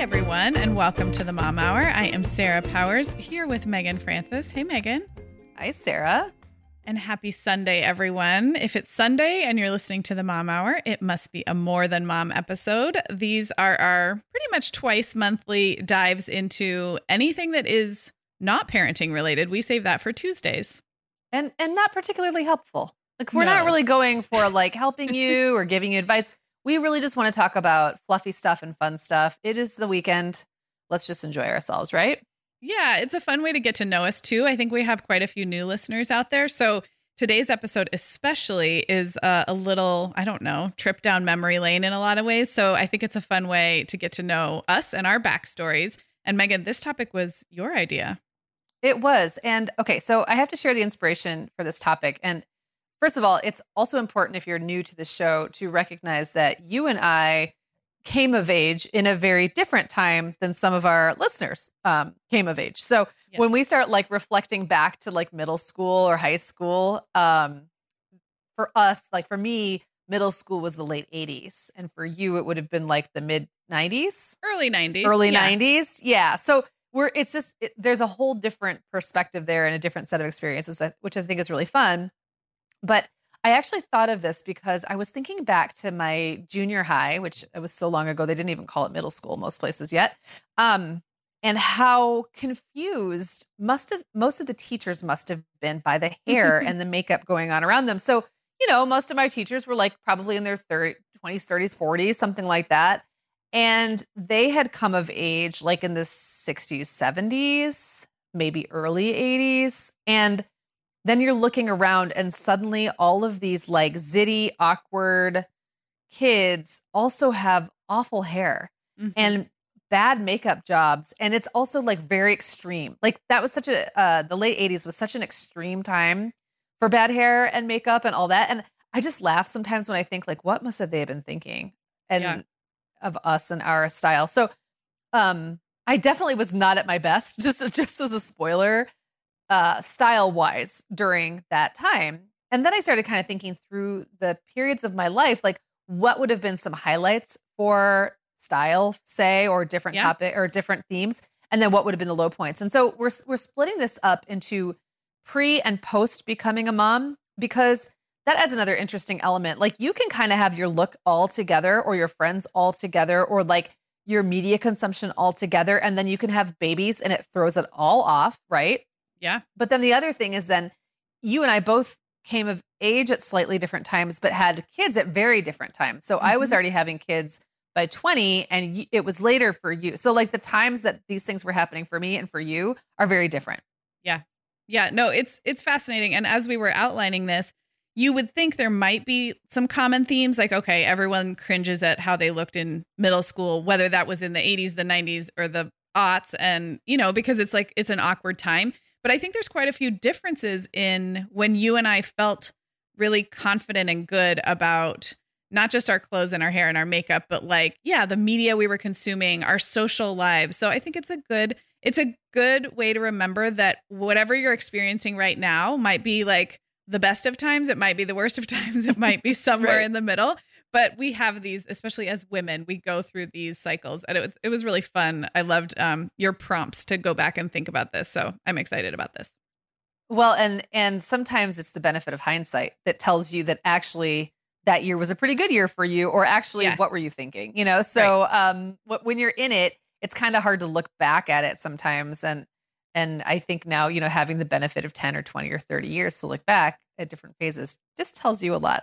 Everyone, and welcome to the Mom Hour. I am Sarah Powers here with Meagan Francis. Hey, Meagan. Hi, Sarah. And happy Sunday, everyone. If it's Sunday and you're listening to the Mom Hour, it must be a More Than Mom episode. These are our pretty much twice monthly dives into anything that is not parenting related. We save that for Tuesdays. And and not particularly helpful. Like we're No. not really going for like helping you or giving you advice. We really just want to talk about fluffy stuff and fun stuff. It is the weekend. Let's just enjoy ourselves, right? Yeah, it's a fun way to get to know us too. I think we have quite a few new listeners out there. So today's episode, especially, is uh, a little, I don't know, trip down memory lane in a lot of ways. So I think it's a fun way to get to know us and our backstories. And Meagan, this topic was your idea. It was. And okay, so I have to share the inspiration for this topic. And first of all, it's also important if you're new to the show to recognize that you and I came of age in a very different time than some of our listeners um, came of age. So Yes. when we start like reflecting back to like middle school or high school, um, for us, like for me, middle school was the late 80s. And for you, it would have been like the mid 90s Early 90s. early Yeah. 90s yeah so we're it's just it, there's a whole different perspective there and a different set of experiences which i think is really fun but i actually thought of this because i was thinking back to my junior high which it was so long ago they didn't even call it middle school most places yet um and how confused must have most of the teachers must have been by the hair and the makeup going on around them. So you know most of my teachers were like probably in their 30 20s 30s 40s something like that. And they had come of age like in the 60s 70s maybe early 80s and then you're looking around and suddenly all of these like zitty awkward kids also have awful hair Mhm. and bad makeup jobs and it's also like very extreme like that was such a uh the late 80s was such an extreme time for bad hair and makeup and all that and i just laugh sometimes when i think like what must have they been thinking and Yeah. of us and our style so um i definitely was not at my best just just as a spoiler uh style wise during that time. And then i started kind of thinking through the periods of my life like what would have been some highlights for style say or different Yeah. topic or different themes and then what would have been the low points. And so we're we're splitting this up into pre and post becoming a mom because that adds another interesting element. Like you can kind of have your look all together or your friends all together or like your media consumption all together and then you can have babies and it throws it all off right Yeah. but then the other thing is then you and I both came of age at slightly different times, but had kids at very different times. So I was Mhm. already having kids by 20 and it was later for you. So like the times that these things were happening for me and for you are very different. Yeah. Yeah, no, it's it's fascinating. And as we were outlining this, you would think there might be some common themes like okay everyone cringes at how they looked in middle school whether that was in the 80s the 90s or the aughts and you know because it's like it's an awkward time but i think there's quite a few differences in when you and i felt really confident and good about not just our clothes and our hair and our makeup but like yeah the media we were consuming our social lives so i think it's a good it's a good way to remember that whatever you're experiencing right now might be like the best of times, it might be the worst of times, it might be somewhere right. in the middle. But we have these, especially as women, we go through these cycles, and it was it was really fun. I loved um, your prompts to go back and think about this, so I'm excited about this. Well, and and sometimes it's the benefit of hindsight that tells you that actually that year was a pretty good year for you, or actually, yeah. what were you thinking? You know, so right. um, when you're in it, it's kind of hard to look back at it sometimes, and and I think now, you know, having the benefit of 10 or 20 or 30 years to look back at different phases just tells you a lot.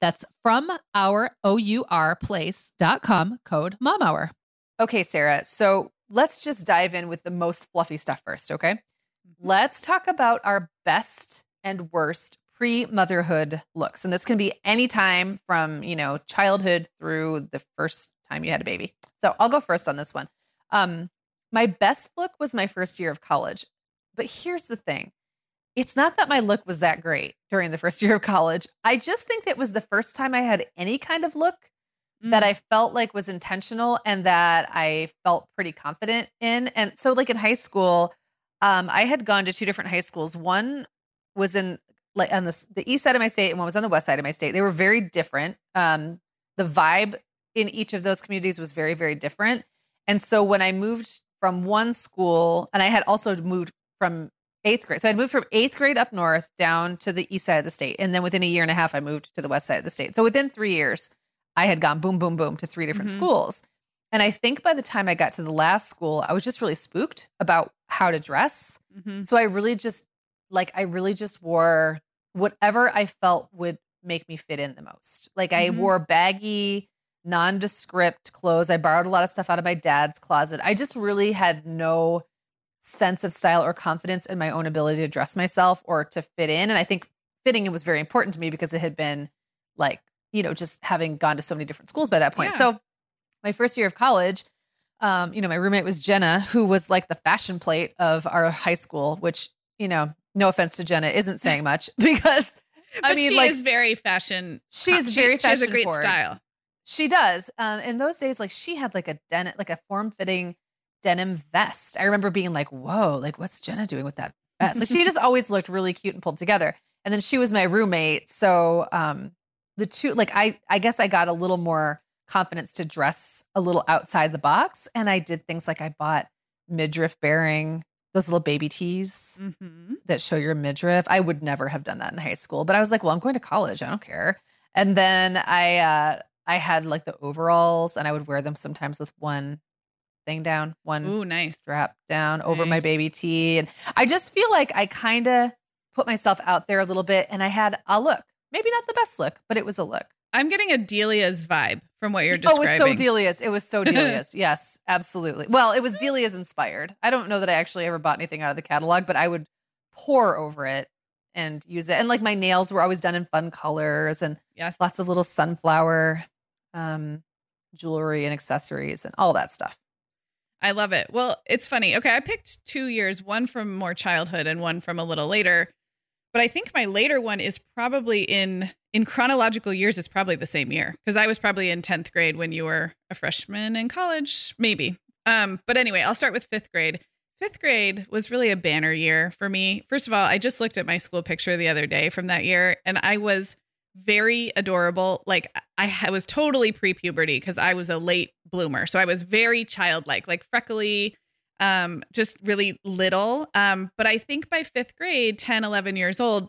That's from our O-U-R place.com code mom hour. Okay, Sarah. So let's just dive in with the most fluffy stuff first, okay? Mm-hmm. Let's talk about our best and worst pre-motherhood looks. And this can be any time from, you know, childhood through the first time you had a baby. So I'll go first on this one. Um, my best look was my first year of college. But here's the thing it's not that my look was that great during the first year of college. I just think it was the first time I had any kind of look mm. that I felt like was intentional and that I felt pretty confident in. And so, like in high school, um, I had gone to two different high schools. One was in like on the, the east side of my state, and one was on the west side of my state. They were very different. Um, the vibe in each of those communities was very, very different. And so when I moved from one school, and I had also moved from eighth grade. So I'd moved from eighth grade up north down to the east side of the state. And then within a year and a half, I moved to the west side of the state. So within three years, I had gone boom, boom, boom to three different mm-hmm. schools. And I think by the time I got to the last school, I was just really spooked about how to dress. Mm-hmm. So I really just, like, I really just wore whatever I felt would make me fit in the most. Like, I mm-hmm. wore baggy, nondescript clothes. I borrowed a lot of stuff out of my dad's closet. I just really had no sense of style or confidence in my own ability to dress myself or to fit in. And I think fitting in was very important to me because it had been like, you know, just having gone to so many different schools by that point. Yeah. So my first year of college, um, you know, my roommate was Jenna, who was like the fashion plate of our high school, which, you know, no offense to Jenna, isn't saying much because I But mean, she like is very fashion. she's she- very She has a great forward. style. She does. Um, in those days, like she had like a denim, like a form fitting denim vest. I remember being like, "Whoa, like what's Jenna doing with that vest?" Like she just always looked really cute and pulled together. And then she was my roommate, so um, the two, like I, I guess I got a little more confidence to dress a little outside the box, and I did things like I bought midriff bearing those little baby tees Mm-hmm. that show your midriff. I would never have done that in high school, but I was like, well, I'm going to college. I don't care. And then I uh I had like the overalls and I would wear them sometimes with one thing down, one Ooh, nice. strap down over my baby tee. And I just feel like I kind of put myself out there a little bit and I had a look. Maybe not the best look, but it was a look. I'm getting a Delia's vibe from what you're describing. Oh, it was so Delia's. It was so Delia's. yes, absolutely. Well, it was Delia's inspired. I don't know that I actually ever bought anything out of the catalog, but I would pour over it and use it. And like my nails were always done in fun colors and Yes. lots of little sunflower um, jewelry and accessories and all that stuff. I love it. Well, it's funny. Okay, I picked two years, one from more childhood and one from a little later. But I think my later one is probably in in chronological years it's probably the same year because I was probably in 10th grade when you were a freshman in college, maybe. Um, but anyway, I'll start with 5th grade. 5th grade was really a banner year for me. First of all, I just looked at my school picture the other day from that year and I was very adorable. Like I, I was totally pre-puberty because I was a late bloomer. So I was very childlike, like freckly, um, just really little. Um, but I think by fifth grade, 10, 11 years old,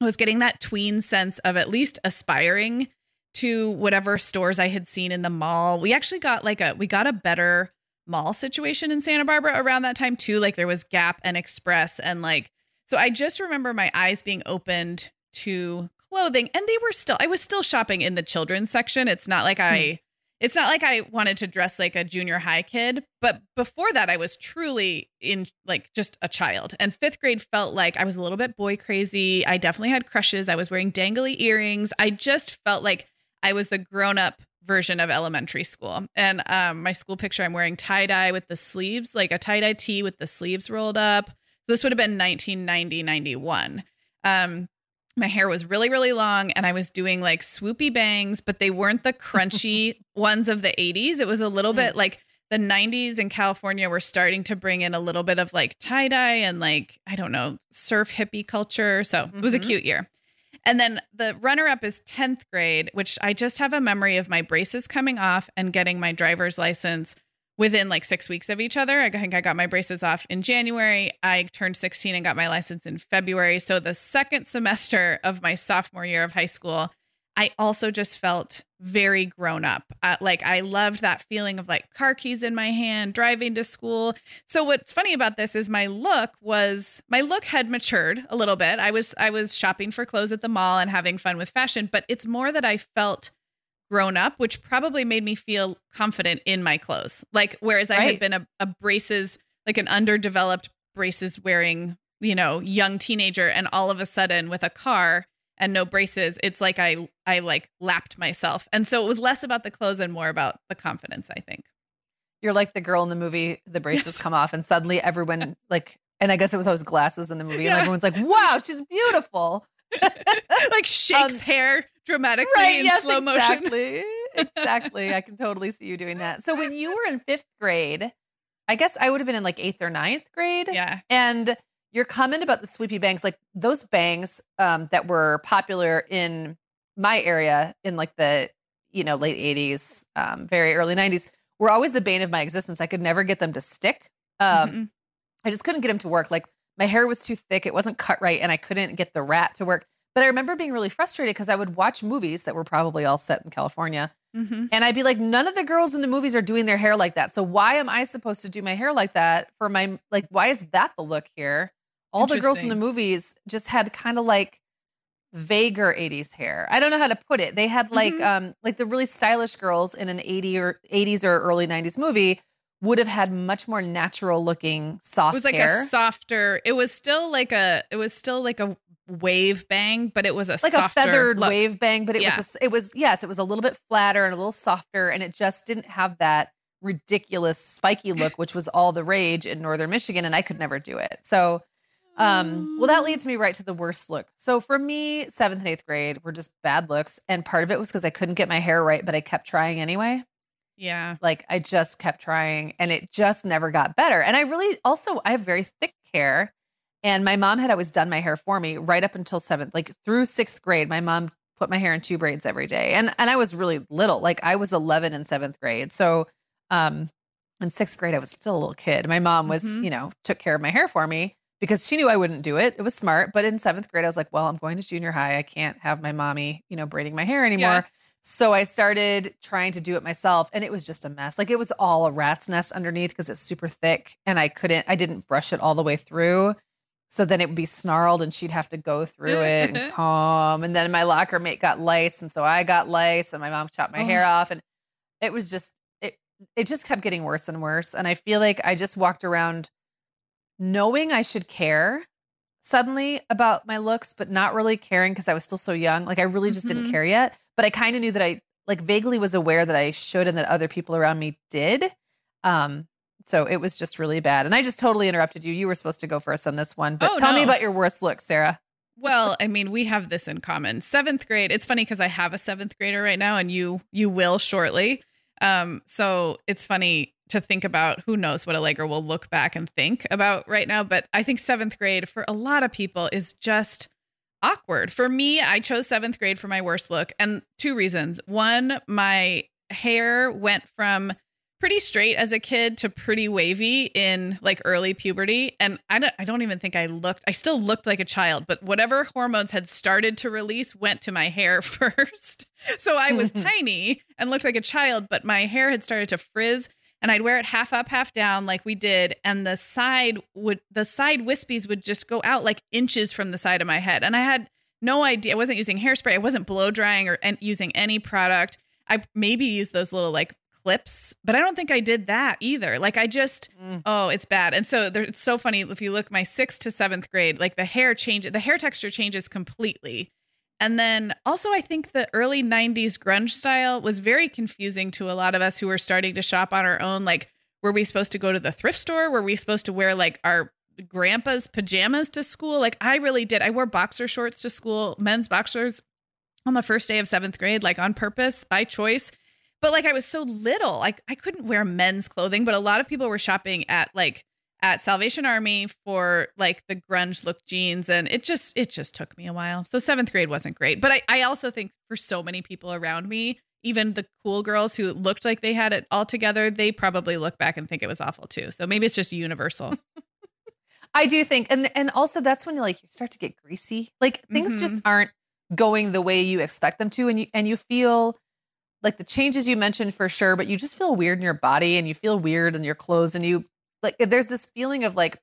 I was getting that tween sense of at least aspiring to whatever stores I had seen in the mall. We actually got like a we got a better mall situation in Santa Barbara around that time too. Like there was Gap and Express and like so I just remember my eyes being opened to clothing and they were still I was still shopping in the children's section. It's not like I it's not like I wanted to dress like a junior high kid, but before that I was truly in like just a child. And 5th grade felt like I was a little bit boy crazy. I definitely had crushes. I was wearing dangly earrings. I just felt like I was the grown-up version of elementary school. And um my school picture I'm wearing tie-dye with the sleeves, like a tie-dye tee with the sleeves rolled up. So this would have been 1990 91. Um my hair was really really long and i was doing like swoopy bangs but they weren't the crunchy ones of the 80s it was a little Mm. bit like the 90s in california were starting to bring in a little bit of like tie-dye and like i don't know surf hippie culture so it was a Mhm. cute year and then the runner up is 10th grade which i just have a memory of my braces coming off and getting my driver's license within like six weeks of each other. I think I got my braces off in January. I turned 16 and got my license in February. So the second semester of my sophomore year of high school, I also just felt very grown up. Uh, like I loved that feeling of like car keys in my hand, driving to school. So what's funny about this is my look was my look had matured a little bit. I was I was shopping for clothes at the mall and having fun with fashion, but it's more that I felt grown up, which probably made me feel confident in my clothes. Like, whereas I had been a, a braces, like an underdeveloped braces wearing, you know, young teenager, and all of a sudden with a car and no braces, it's like I I like lapped myself. And so it was less about the clothes and more about the confidence, I think. You're like the girl in the movie, the braces Yes. come off, and suddenly everyone like, and I guess it was always glasses in the movie, Yeah. and everyone's like, "Wow, she's beautiful." like shakes Um, hair dramatically in slow motion. exactly. exactly. I can totally see you doing that. So when you were in fifth grade, I guess I would have been in like eighth or ninth grade. Yeah. And your comment about the sweepy bangs, like those bangs um, that were popular in my area in like the you know late eighties, um, very early nineties, were always the bane of my existence. I could never get them to stick. Um, Mhm. I just couldn't get them to work. Like my hair was too thick, it wasn't cut right, and I couldn't get the rat to work. But I remember being really frustrated because I would watch movies that were probably all set in California, Mhm. and I'd be like, none of the girls in the movies are doing their hair like that. So why am I supposed to do my hair like that for my like? Why is that the look here? All the girls in the movies just had kind of like vaguer 80s hair. I don't know how to put it. They had like Mhm. um like the really stylish girls in an 80 or 80s or early 90s movie would have had much more natural looking soft It was like hair. a softer. It was still like a. It was still like a wave bang, but it was a like a feathered look. wave bang, but it Yeah. was a, it was yes, it was a little bit flatter and a little softer, and it just didn't have that ridiculous spiky look, which was all the rage in northern Michigan, and I could never do it. So, um, well, that leads me right to the worst look. So for me, seventh and eighth grade were just bad looks, and part of it was because I couldn't get my hair right, but I kept trying anyway. Yeah. Like I just kept trying, and it just never got better. And I really also I have very thick hair. And my mom had always done my hair for me right up until seventh, like through sixth grade. My mom put my hair in two braids every day. And and I was really little. Like I was 11 in seventh grade. So um in sixth grade, I was still a little kid. My mom was, Mhm. you know, took care of my hair for me because she knew I wouldn't do it. It was smart. But in seventh grade, I was like, well, I'm going to junior high. I can't have my mommy, you know, braiding my hair anymore. Yeah. So I started trying to do it myself and it was just a mess. Like it was all a rat's nest underneath because it's super thick and I couldn't, I didn't brush it all the way through. So then it would be snarled and she'd have to go through it and comb. And then my locker mate got lice. And so I got lice and my mom chopped my hair off. And it was just, it, it just kept getting worse and worse. And I feel like I just walked around knowing I should care suddenly about my looks, but not really caring because I was still so young. Like I really just didn't Mhm. care yet. But I kind of knew that I like vaguely was aware that I should and that other people around me did. Um, so it was just really bad. And I just totally interrupted you. You were supposed to go first on this one. But Oh, tell me about your worst look, Sarah. Well, I mean, we have this in common. Seventh grade. It's funny because I have a seventh grader right now, and you you will shortly. Um, so it's funny to think about. Who knows what Allegra will look back and think about right now? But I think seventh grade for a lot of people is just awkward. For me, I chose seventh grade for my worst look, and two reasons. One, my hair went from pretty straight as a kid to pretty wavy in like early puberty. And I don't, I don't even think I looked I still looked like a child but whatever hormones had started to release went to my hair first. So I was mm-hmm. tiny and looked like a child but my hair had started to frizz and I'd wear it half up half down like we did. And the side would the side wispies would just go out like inches from the side of my head. And I had no idea I wasn't using hairspray I wasn't blow drying or using any product. I maybe used those little like clips, but I don't think I did that either. Like I just, Mm. oh, it's bad. And so there, it's so funny if you look my sixth to seventh grade, like the hair changes, the hair texture changes completely. And then also, I think the early 90s grunge style was very confusing to a lot of us who were starting to shop on our own. Like, were we supposed to go to the thrift store? Were we supposed to wear like our grandpa's pajamas to school? Like, I really did. I wore boxer shorts to school, men's boxers on the first day of seventh grade, like on purpose by choice. But like, I was so little, like, I couldn't wear men's clothing, but a lot of people were shopping at like, at Salvation Army for like the grunge look jeans and it just it just took me a while. So 7th grade wasn't great. But I I also think for so many people around me, even the cool girls who looked like they had it all together, they probably look back and think it was awful too. So maybe it's just universal. I do think, and and also that's when you like you start to get greasy. Like things just Mm-hmm. aren't going the way you expect them to, and you and you feel like the changes you mentioned for sure, but you just feel weird in your body, and you feel weird in your clothes, and you like there's this feeling of like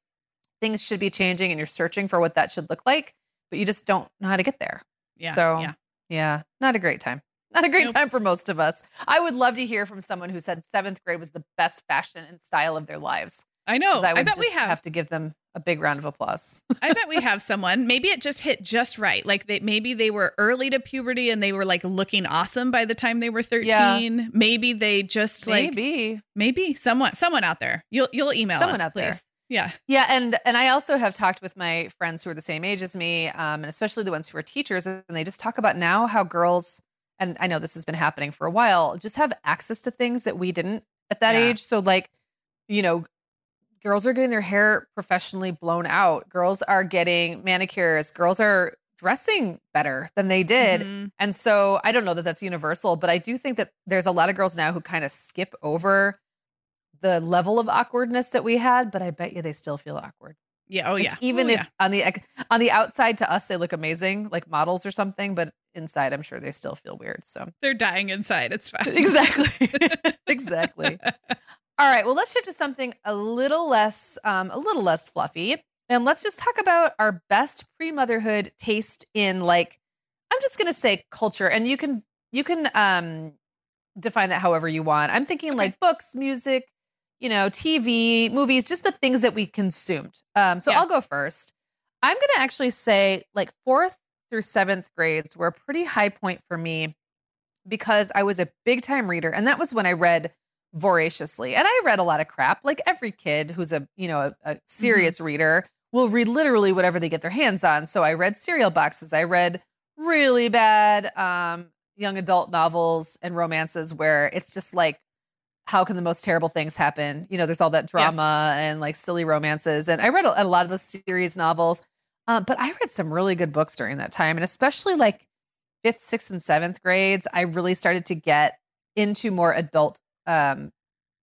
things should be changing, and you're searching for what that should look like, but you just don't know how to get there. Yeah. So yeah. yeah, not a great time. Not a great Nope. time for most of us. I would love to hear from someone who said seventh grade was the best fashion and style of their lives. I know. I I, would bet we have. have to give them a big round of applause. I bet we have someone. Maybe it just hit just right. Like they maybe they were early to puberty and they were like looking awesome by the time they were 13. Yeah. Maybe they just like Maybe. maybe someone someone out there. You'll you'll email Someone us, out there. Yeah. Yeah, and and I also have talked with my friends who are the same age as me, um, and especially the ones who are teachers, and they just talk about now how girls, and I know this has been happening for a while, just have access to things that we didn't at that Yeah. age. So like, you know, girls are getting their hair professionally blown out. Girls are getting manicures. Girls are dressing better than they did. Mhm. And so I don't know that that's universal, but I do think that there's a lot of girls now who kind of skip over the level of awkwardness that we had, but I bet you they still feel awkward. Yeah. Oh yeah. even Oh, if yeah. on the on the outside to us they look amazing, like models or something, but inside I'm sure they still feel weird. So they're dying inside, it's fine. exactly, exactly. All right, well let's shift to something a little less um, a little less fluffy, and let's just talk about our best pre motherhood taste in like I'm just gonna say culture, and you can you can um define that however you want. I'm thinking Okay. like books, music, you know, TV, movies, just the things that we consumed. Um, so Yeah. I'll go first. I'm going to actually say like fourth through seventh grades were a pretty high point for me because I was a big time reader. And that was when I read voraciously. And I read a lot of crap. Like every kid who's a, you know, a, a serious reader will read literally whatever they get their hands on. So I read cereal boxes. I read really bad um, young adult novels and romances where it's just like, how can the most terrible things happen? You know, there's all that drama and like silly romances. And I read a, a lot of those series novels, uh, but I read some really good books during that time. And especially like fifth, sixth, and seventh grades, I really started to get into more adult um,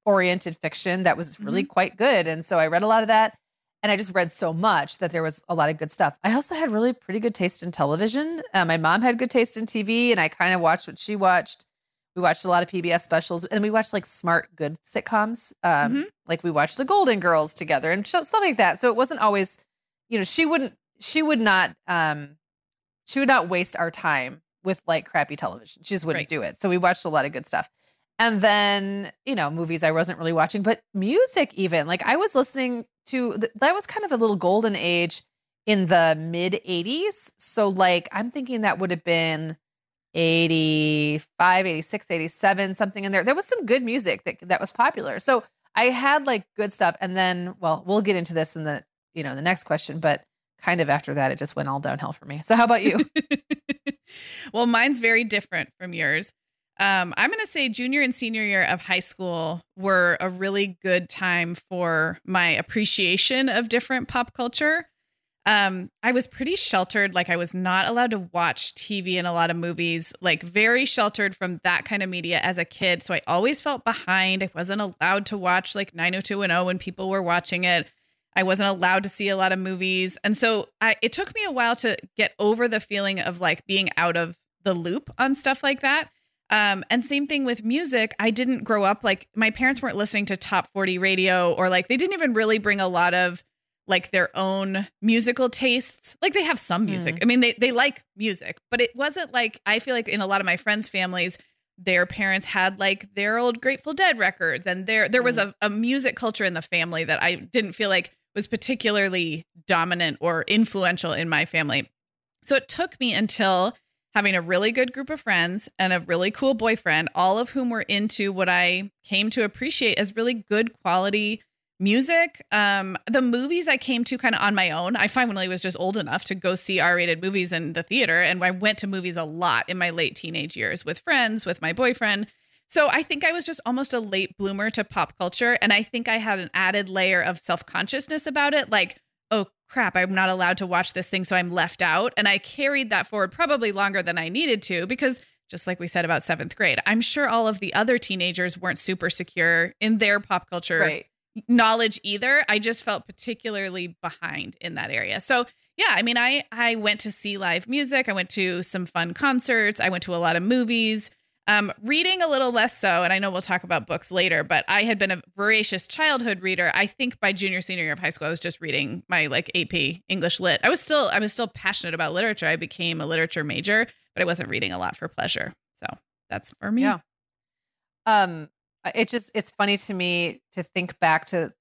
oriented fiction that was really quite good. And so I read a lot of that. And I just read so much that there was a lot of good stuff. I also had really pretty good taste in television. Uh, my mom had good taste in TV, and I kind of watched what she watched. We watched a lot of PBS specials, and we watched like smart, good sitcoms. Um, Mhm. Like we watched The Golden Girls together and stuff like that. So it wasn't always, you know, she wouldn't, she would not, um, she would not waste our time with like crappy television. She just wouldn't Right. do it. So we watched a lot of good stuff. And then, you know, movies I wasn't really watching, but music even. Like I was listening to that was kind of a little golden age in the mid 80s. So like I'm thinking that would have been 85, 86, 87, something in there. There was some good music that that was popular. So I had like good stuff and then well, we'll get into this in the, you know, the next question, but kind of after that it just went all downhill for me. So how about you? well, mine's very different from yours. Um, I'm going to say junior and senior year of high school were a really good time for my appreciation of different pop culture. Um, I was pretty sheltered, like I was not allowed to watch TV and a lot of movies, like very sheltered from that kind of media as a kid. So I always felt behind. I wasn't allowed to watch like 90210 when people were watching it. I wasn't allowed to see a lot of movies. And so I, it took me a while to get over the feeling of like being out of the loop on stuff like that. Um, and same thing with music. I didn't grow up like my parents weren't listening to top 40 radio or like they didn't even really bring a lot of like their own musical tastes. Like they have some music. I mean, they they like music, but it wasn't like I feel like in a lot of my friends' families, their parents had like their old Grateful Dead records, and there there was a, a music culture in the family that I didn't feel like was particularly dominant or influential in my family. So it took me until having a really good group of friends and a really cool boyfriend, all of whom were into what I came to appreciate as really good quality music. Um, the movies I came to kind of on my own. I finally was just old enough to go see R-rated movies in the theater, and I went to movies a lot in my late teenage years with friends, with my boyfriend. So I think I was just almost a late bloomer to pop culture, and I think I had an added layer of self-consciousness about it, like oh crap, I'm not allowed to watch this thing, so I'm left out. And I carried that forward probably longer than I needed to because just like we said about seventh grade, I'm sure all of the other teenagers weren't super secure in their pop culture right. knowledge either. I just felt particularly behind in that area. So yeah, I mean, I I went to see live music. I went to some fun concerts. I went to a lot of movies. Um, reading a little less so, and I know we'll talk about books later, but I had been a voracious childhood reader. I think by junior senior year of high school, I was just reading my like AP English lit. I was still I was still passionate about literature. I became a literature major, but I wasn't reading a lot for pleasure. So that's for me. Yeah. Um, it just it's funny to me to think back to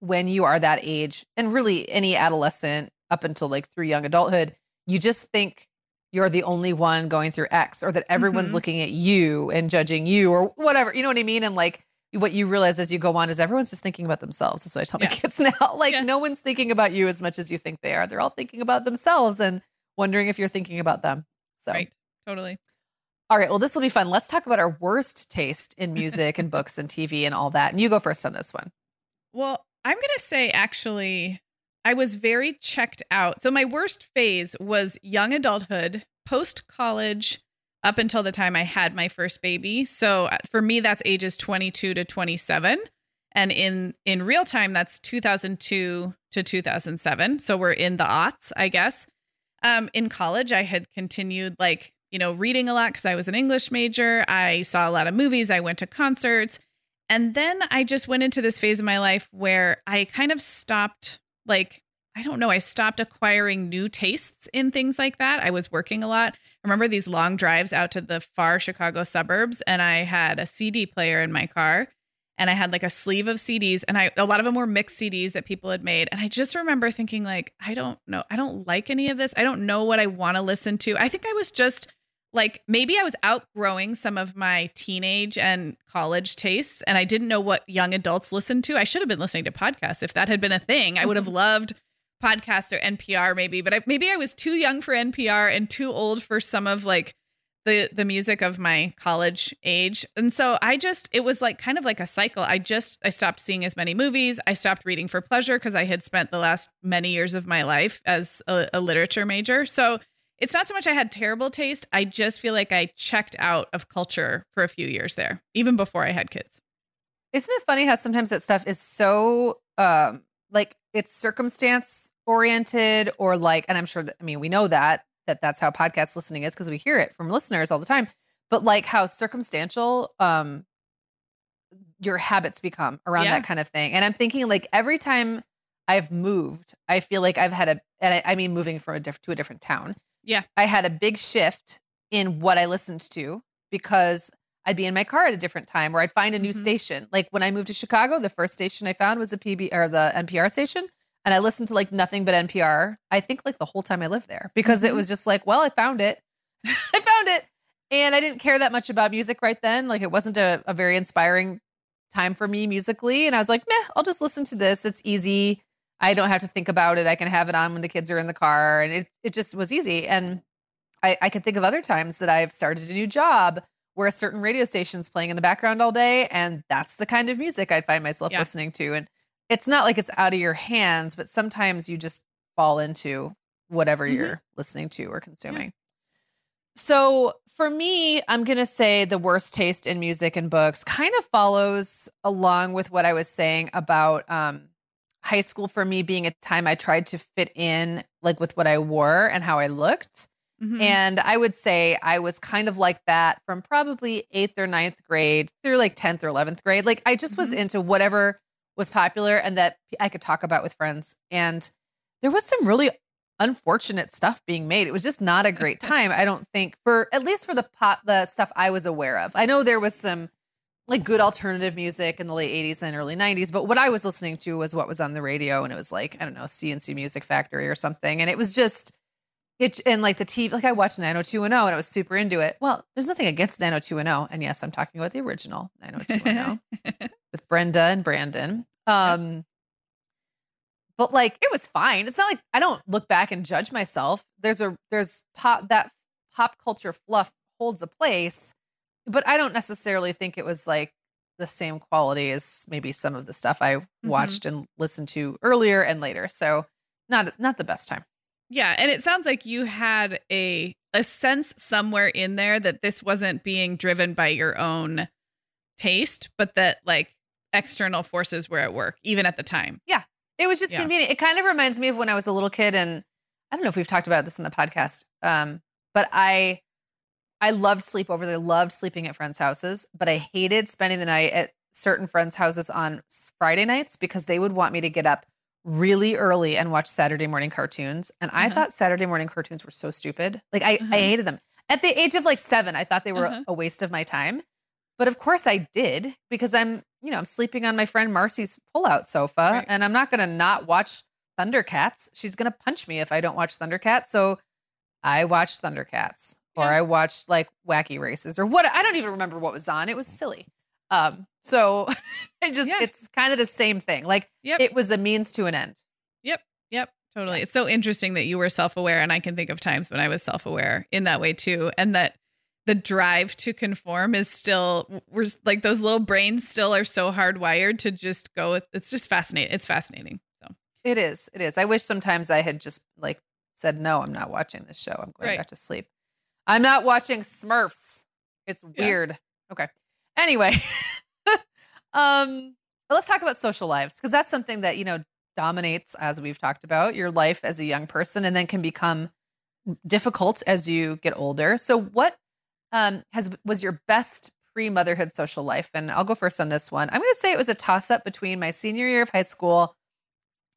when you are that age, and really any adolescent up until like through young adulthood, you just think you're the only one going through X, or that everyone's Mhm. looking at you and judging you, or whatever. You know what I mean? And like what you realize as you go on is everyone's just thinking about themselves. That's what I tell my kids now. Like Yeah. no one's thinking about you as much as you think they are. They're all thinking about themselves and wondering if you're thinking about them. So Right. Totally. all right, well, this will be fun. Let's talk about our worst taste in music and books and TV and all that. And you go first on this one. Well, I'm going to say actually, I was very checked out. So, my worst phase was young adulthood, post college, up until the time I had my first baby. So, uh, for me, that's ages 22 to 27. And in, in real time, that's 2002 to 2007. So, we're in the aughts, I guess. Um, in college, I had continued like, you know, reading a lot because I was an English major. I saw a lot of movies. I went to concerts. And then I just went into this phase of my life where I kind of stopped, like, I don't know, I stopped acquiring new tastes in things like that. I was working a lot. I remember these long drives out to the far Chicago suburbs, and I had a CD player in my car. and I had like a sleeve of CDs and I a lot of them were mixed CDs that people had made and I just remember thinking like I don't know I don't like any of this I don't know what I want to listen to I think I was just like maybe I was outgrowing some of my teenage and college tastes and I didn't know what young adults listened to. I should have been listening to podcasts. If that had been a thing I would have mm-hmm. loved podcasts or NPR maybe but I, maybe I was too young for NPR and too old for some of like the the music of my college age. And so i just it was like kind of like a cycle. I just i stopped seeing as many movies. I stopped reading for pleasure because i had spent the last many years of my life as a, a, literature major. So it's not so much i had terrible taste i just feel like i checked out of culture for a few years there even before i had kids isn't it funny how sometimes that stuff is so um like it's circumstance oriented or like and i'm sure that i mean we know that that that's how podcast listening is because we hear it from listeners all the time but like how circumstantial um your habits become around yeah. that kind of thing and i'm thinking like every time i've moved i feel like i've had a and i, I mean moving from a different to a different town yeah i had a big shift in what i listened to because I'd be in my car at a different time or I'd find a new mm-hmm. station. Like when I moved to Chicago, the first station I found was a PB or the NPR station and I listened to like nothing but NPR. I think like the whole time I lived there because mm-hmm. it was just like, well, I found it. I found it. And I didn't care that much about music right then. Like it wasn't a, a very inspiring time for me musically. And I was like, meh, I'll just listen to this. It's easy. I don't have to think about it. I can have it on when the kids are in the car. And it, it just was easy. And I, I can think of other times that I've started a new job where a certain radio station is playing in the background all day. And that's the kind of music I find myself yeah. listening to. And it's not like it's out of your hands, but sometimes you just fall into whatever mm-hmm. you're listening to or consuming. Yeah. So for me, I'm going to say the worst taste in music and books kind of follows along with what I was saying about um, high school for me being a time I tried to fit in like with what I wore and how I looked. Mm-hmm. And I would say I was kind of like that from probably eighth or ninth grade through like 10th or 11th grade. Like I just mm-hmm. was into whatever was popular and that I could talk about with friends. And there was some really unfortunate stuff being made. It was just not a great time, I don't think, for at least for the pop the stuff I was aware of. I know there was some like good alternative music in the late 80s and early 90s, but what I was listening to was what was on the radio and it was like, I don't know, C+C Music Factory or something. And it was just it and like the TV, like I watched 90210 and I was super into it. Well, there's nothing against 90210. And yes, I'm talking about the original 90210 with Brenda and Brandon. Um, but like it was fine. It's not like I don't look back and judge myself. There's a there's pop that pop culture fluff holds a place, but I don't necessarily think it was like the same quality as maybe some of the stuff I mm-hmm. watched and listened to earlier and later. So not not the best time. Yeah, and it sounds like you had a a sense somewhere in there that this wasn't being driven by your own taste, but that like external forces were at work even at the time. Yeah. It was just yeah. convenient. It kind of reminds me of when I was a little kid and I don't know if we've talked about this in the podcast. Um, but I I loved sleepovers. I loved sleeping at friends' houses, but I hated spending the night at certain friends' houses on Friday nights because they would want me to get up really early and watch Saturday morning cartoons. And I uh-huh. thought Saturday morning cartoons were so stupid. Like I. I hated them. At the age of like seven, I thought they were uh-huh. a waste of my time. But of course I did because I'm, you know, I'm sleeping on my friend Marcy's pullout sofa right. and I'm not going to not watch Thundercats. She's going to punch me if I don't watch Thundercats. So I watched Thundercats or I watched like Wacky Races or what I don't even remember what was on. It was silly. Um, so it just yeah. it's kind of the same thing. Like yep. it was a means to an end. Yep. Yep. Totally. It's so interesting that you were self-aware and I can think of times when I was self-aware in that way too and that the drive to conform is still we're like those little brains still are so hardwired to just go with it's just fascinating. It's fascinating. So it is. It is. I wish sometimes I had just like said, no, I'm not watching this show. I'm going right. back to sleep. I'm not watching Smurfs. It's weird. Yeah. Okay. Anyway, um, let's talk about social lives because that's something that you know dominates, as we've talked about, your life as a young person, and then can become difficult as you get older. So, what um, has was your best pre motherhood social life? And I'll go first on this one. I'm going to say it was a toss up between my senior year of high school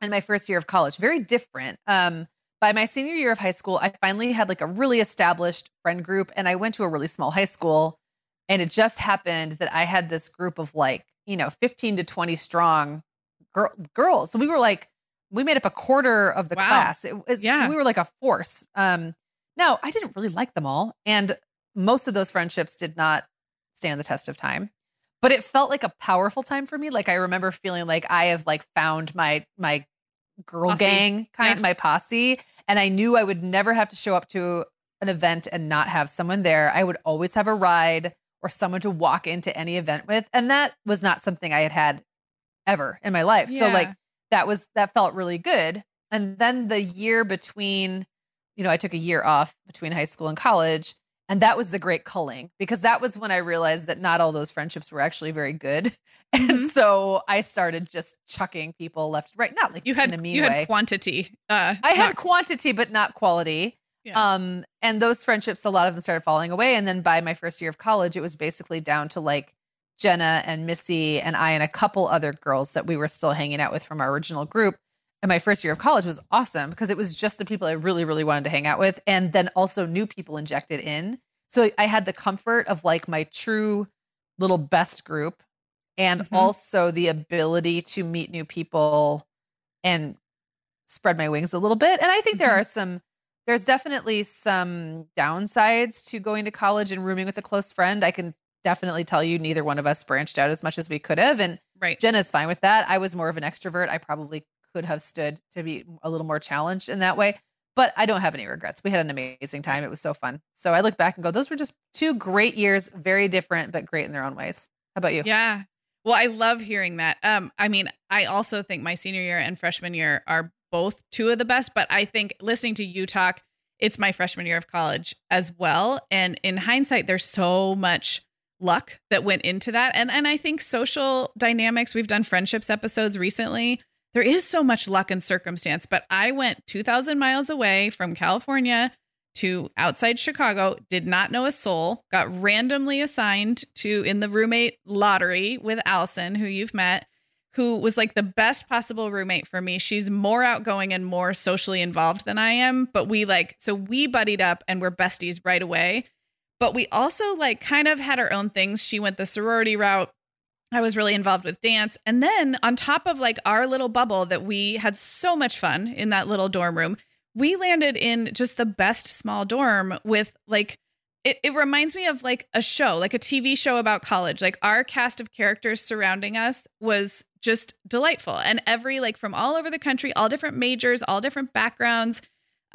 and my first year of college. Very different. Um, by my senior year of high school, I finally had like a really established friend group, and I went to a really small high school. And it just happened that I had this group of like you know, 15 to 20 strong girl, girls. So we were like, we made up a quarter of the Wow. class. It was, Yeah. we were like a force. Um, now I didn't really like them all. And most of those friendships did not stand the test of time. But it felt like a powerful time for me. Like I remember feeling like I have like found my my girl Posse. gang kind Yeah. my posse. And I knew I would never have to show up to an event and not have someone there. I would always have a ride or someone to walk into any event with. And that was not something I had had ever in my life. So like that was that felt really good. And then the year between, you know, I took a year off between high school and college. And that was the great culling because that was when I realized that not all those friendships were actually very good. And Mhm. so I started just chucking people left, and right, not like You had in a mean you way. had quantity. Uh, I had not- quantity, but not quality. Yeah. Um, and those friendships, a lot of them started falling away. And then by my first year of college, it was basically down to like Jenna and Missy and I and a couple other girls that we were still hanging out with from our original group. And my first year of college was awesome because it was just the people I really, really wanted to hang out with. And then also new people injected in. So I had the comfort of like my true little best group and Mhm. also the ability to meet new people and spread my wings a little bit. And I think there Mhm. are some, there's definitely some downsides to going to college and rooming with a close friend. I can definitely tell you neither one of us branched out as much as we could have. And right. Jenna's fine with that. I was more of an extrovert. I probably could have stood to be a little more challenged in that way. But I don't have any regrets. We had an amazing time. It was so fun. So I look back and go, those were just two great years, very different, but great in their own ways. How about you? Yeah. Well, I love hearing that. Um, I mean, I also think my senior year and freshman year are both two of the best, but I think listening to you talk, it's my freshman year of college as well. And in hindsight, there's so much luck that went into that. And and I think social dynamics, we've done friendships episodes recently. There is so much luck and circumstance, but I went 2000 miles away from California to outside Chicago, did not know a soul, got randomly assigned to in the roommate lottery with Allison, who you've met, who was like the best possible roommate for me. She's more outgoing and more socially involved than I am, but we like, so we buddied up and we're besties right away. But we also like kind of had our own things. She went the sorority route. I was really involved with dance. And then on top of like our little bubble that we had so much fun in that little dorm room, we landed in just the best small dorm with like it, it reminds me of like a show, like a TV show about college. Like our cast of characters surrounding us was just delightful. And every like from all over the country, all different majors, all different backgrounds.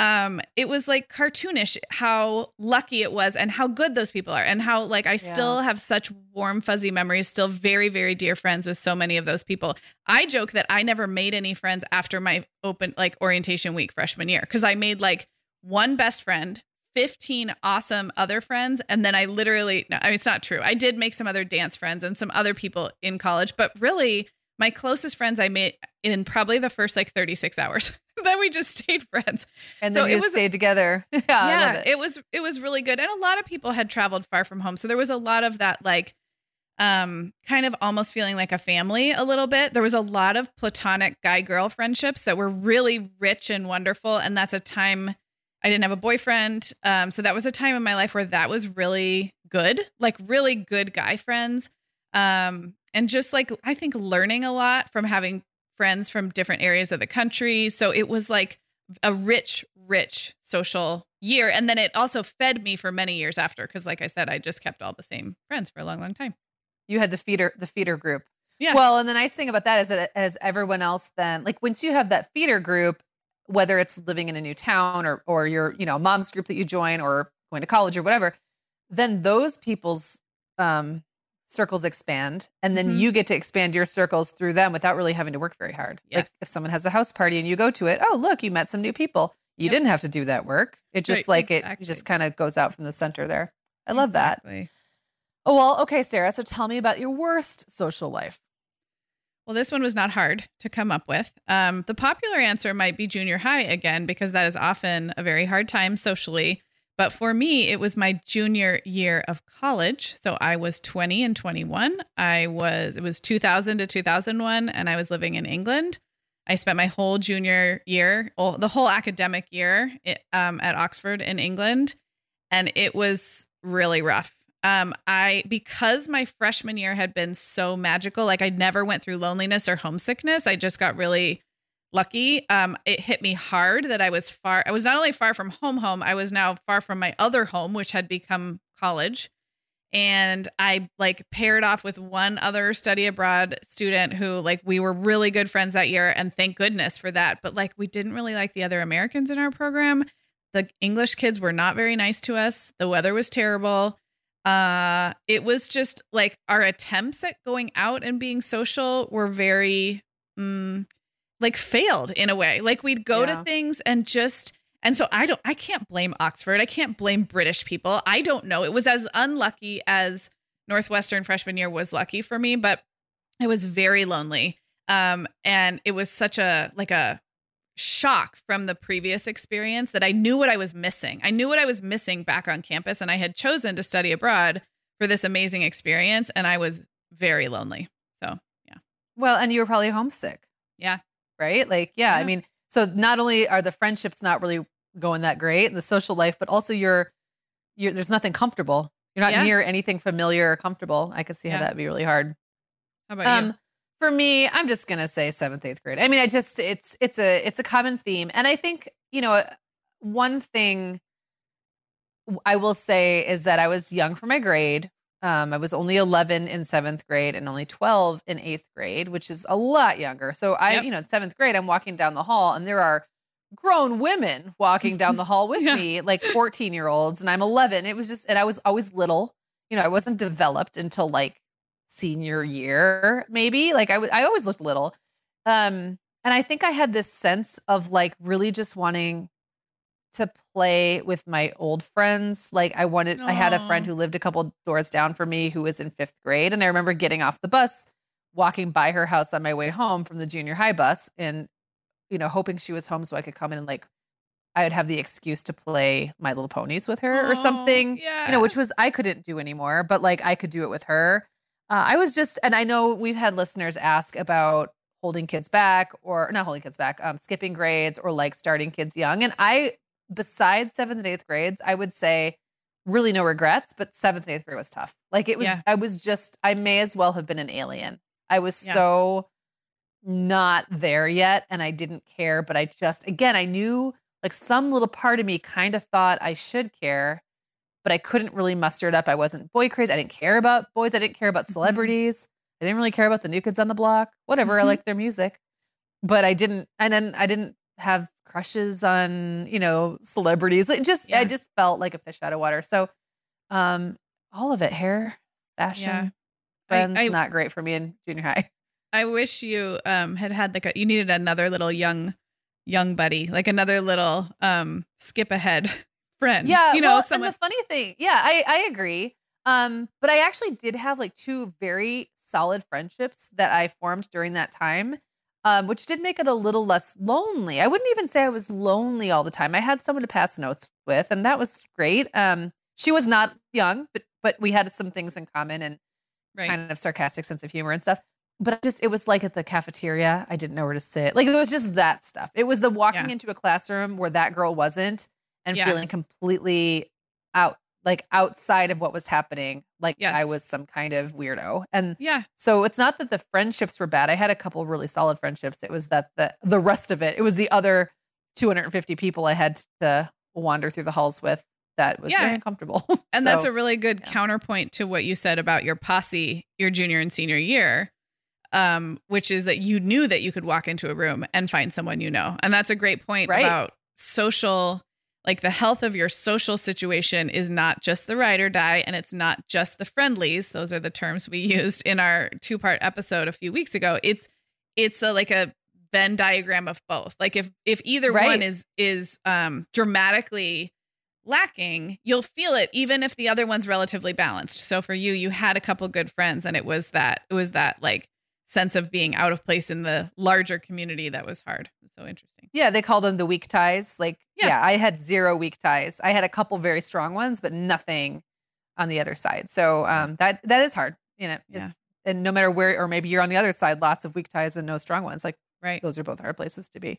Um, it was like cartoonish how lucky it was and how good those people are and how like I still have such warm fuzzy memories, still very, very dear friends with so many of those people. I joke that I never made any friends after my open like orientation week freshman year because I made like one best friend, 15 awesome other friends, and then I literally no, I mean it's not true. I did make some other dance friends and some other people in college, but really my closest friends I made in probably the first like 36 hours. then we just stayed friends. And So then it was- stayed together. yeah, love it. it was it was really good. And a lot of people had traveled far from home. So there was a lot of that like um kind of almost feeling like a family a little bit. There was a lot of platonic guy girl friendships that were really rich and wonderful and that's a time I didn't have a boyfriend. Um so that was a time in my life where that was really good. Like really good guy friends. Um and just like I think learning a lot from having friends from different areas of the country. So it was like a rich, rich social year. And then it also fed me for many years after. Cause like I said, I just kept all the same friends for a long, long time. You had the feeder, the feeder group. Yeah. Well, and the nice thing about that is that as everyone else then, like once you have that feeder group, whether it's living in a new town or or your, you know, mom's group that you join or going to college or whatever, then those people's um circles expand and then Mhm. you get to expand your circles through them without really having to work very hard. Like if someone has a house party and you go to it, oh look, you met some new people. You Yep. didn't have to do that work. It just Right, like it just kind of goes out from the center there. I love that. Oh well, okay, Sarah. So tell me about your worst social life. Well, this one was not hard to come up with. Um, the popular answer might be junior high again, because that is often a very hard time socially. But for me, it was my junior year of college. So I was 20 and 21. I was, it was 2000 to 2001, and I was living in England. I spent my whole junior year, the whole academic year um, at Oxford in England. And it was really rough. Um, I because my freshman year had been so magical, like I never went through loneliness or homesickness. I just got really lucky. Um, it hit me hard that I was far. I was not only far from home, home. I was now far from my other home, which had become college. And I like paired off with one other study abroad student who, like, we were really good friends that year, and thank goodness for that. But like, we didn't really like the other Americans in our program. The English kids were not very nice to us. The weather was terrible uh it was just like our attempts at going out and being social were very mm, like failed in a way like we'd go yeah. to things and just and so i don't i can't blame oxford i can't blame british people i don't know it was as unlucky as northwestern freshman year was lucky for me but it was very lonely um and it was such a like a shock from the previous experience that I knew what I was missing. I knew what I was missing back on campus, and I had chosen to study abroad for this amazing experience, and I was very lonely. So, yeah. Well, and you were probably homesick. Yeah. Right? Like, yeah, yeah. I mean, so not only are the friendships not really going that great, the social life, but also you're, you're there's nothing comfortable. You're not yeah. near anything familiar or comfortable. I could see how yeah. that'd be really hard. How about um, you? For me, I'm just gonna say seventh, eighth grade. I mean, I just it's it's a it's a common theme, and I think you know one thing I will say is that I was young for my grade. Um, I was only 11 in seventh grade and only 12 in eighth grade, which is a lot younger. So I, yep. you know, in seventh grade, I'm walking down the hall and there are grown women walking down the hall with yeah. me, like 14 year olds, and I'm 11. It was just, and I was always little. You know, I wasn't developed until like senior year, maybe. Like I, w- I always looked little. Um, and I think I had this sense of like really just wanting to play with my old friends. Like I wanted, Aww. I had a friend who lived a couple doors down from me who was in fifth grade. And I remember getting off the bus, walking by her house on my way home from the junior high bus and, you know, hoping she was home so I could come in and like, I would have the excuse to play My Little Ponies with her or something, yeah. you know, which was I couldn't do anymore, but like I could do it with her. Uh, I was just, and I know we've had listeners ask about holding kids back or not holding kids back, um, skipping grades or like starting kids young. And I, besides seventh and eighth grades, I would say really no regrets, but seventh and eighth grade was tough. Like it was, yeah. I was just, I may as well have been an alien. I was yeah. so not there yet and I didn't care, but I just, again, I knew like some little part of me kind of thought I should care but I couldn't really muster it up. I wasn't boy crazy. I didn't care about boys. I didn't care about mm-hmm. celebrities. I didn't really care about the new kids on the block. Whatever. Mm-hmm. I liked their music, but I didn't. And then I didn't have crushes on you know celebrities. It just yeah. I just felt like a fish out of water. So, um, all of it, hair, fashion, yeah. friends, I, I, not great for me in junior high. I wish you um had had like a you needed another little young young buddy, like another little um skip ahead friend. Yeah, you know, well, someone- and the funny thing, yeah, I I agree. Um, but I actually did have like two very solid friendships that I formed during that time. Um, which did make it a little less lonely. I wouldn't even say I was lonely all the time. I had someone to pass notes with, and that was great. Um, she was not young, but but we had some things in common and right. kind of sarcastic sense of humor and stuff. But just it was like at the cafeteria, I didn't know where to sit. Like it was just that stuff. It was the walking yeah. into a classroom where that girl wasn't, and yeah. feeling completely out like outside of what was happening like yes. i was some kind of weirdo and yeah so it's not that the friendships were bad i had a couple really solid friendships it was that the the rest of it it was the other 250 people i had to wander through the halls with that was yeah. very uncomfortable and so, that's a really good yeah. counterpoint to what you said about your posse your junior and senior year um which is that you knew that you could walk into a room and find someone you know and that's a great point right. about social like the health of your social situation is not just the ride or die and it's not just the friendlies. Those are the terms we used in our two part episode a few weeks ago. It's it's a, like a venn diagram of both. Like if if either right. one is is um dramatically lacking you'll feel it even if the other one's relatively balanced. So for you you had a couple good friends and it was that it was that like sense of being out of place in the larger community that was hard. So interesting. Yeah, they call them the weak ties. Like, yeah. yeah. I had zero weak ties. I had a couple very strong ones, but nothing on the other side. So um, that that is hard. You know, yeah. and no matter where, or maybe you're on the other side, lots of weak ties and no strong ones. Like, right, those are both hard places to be.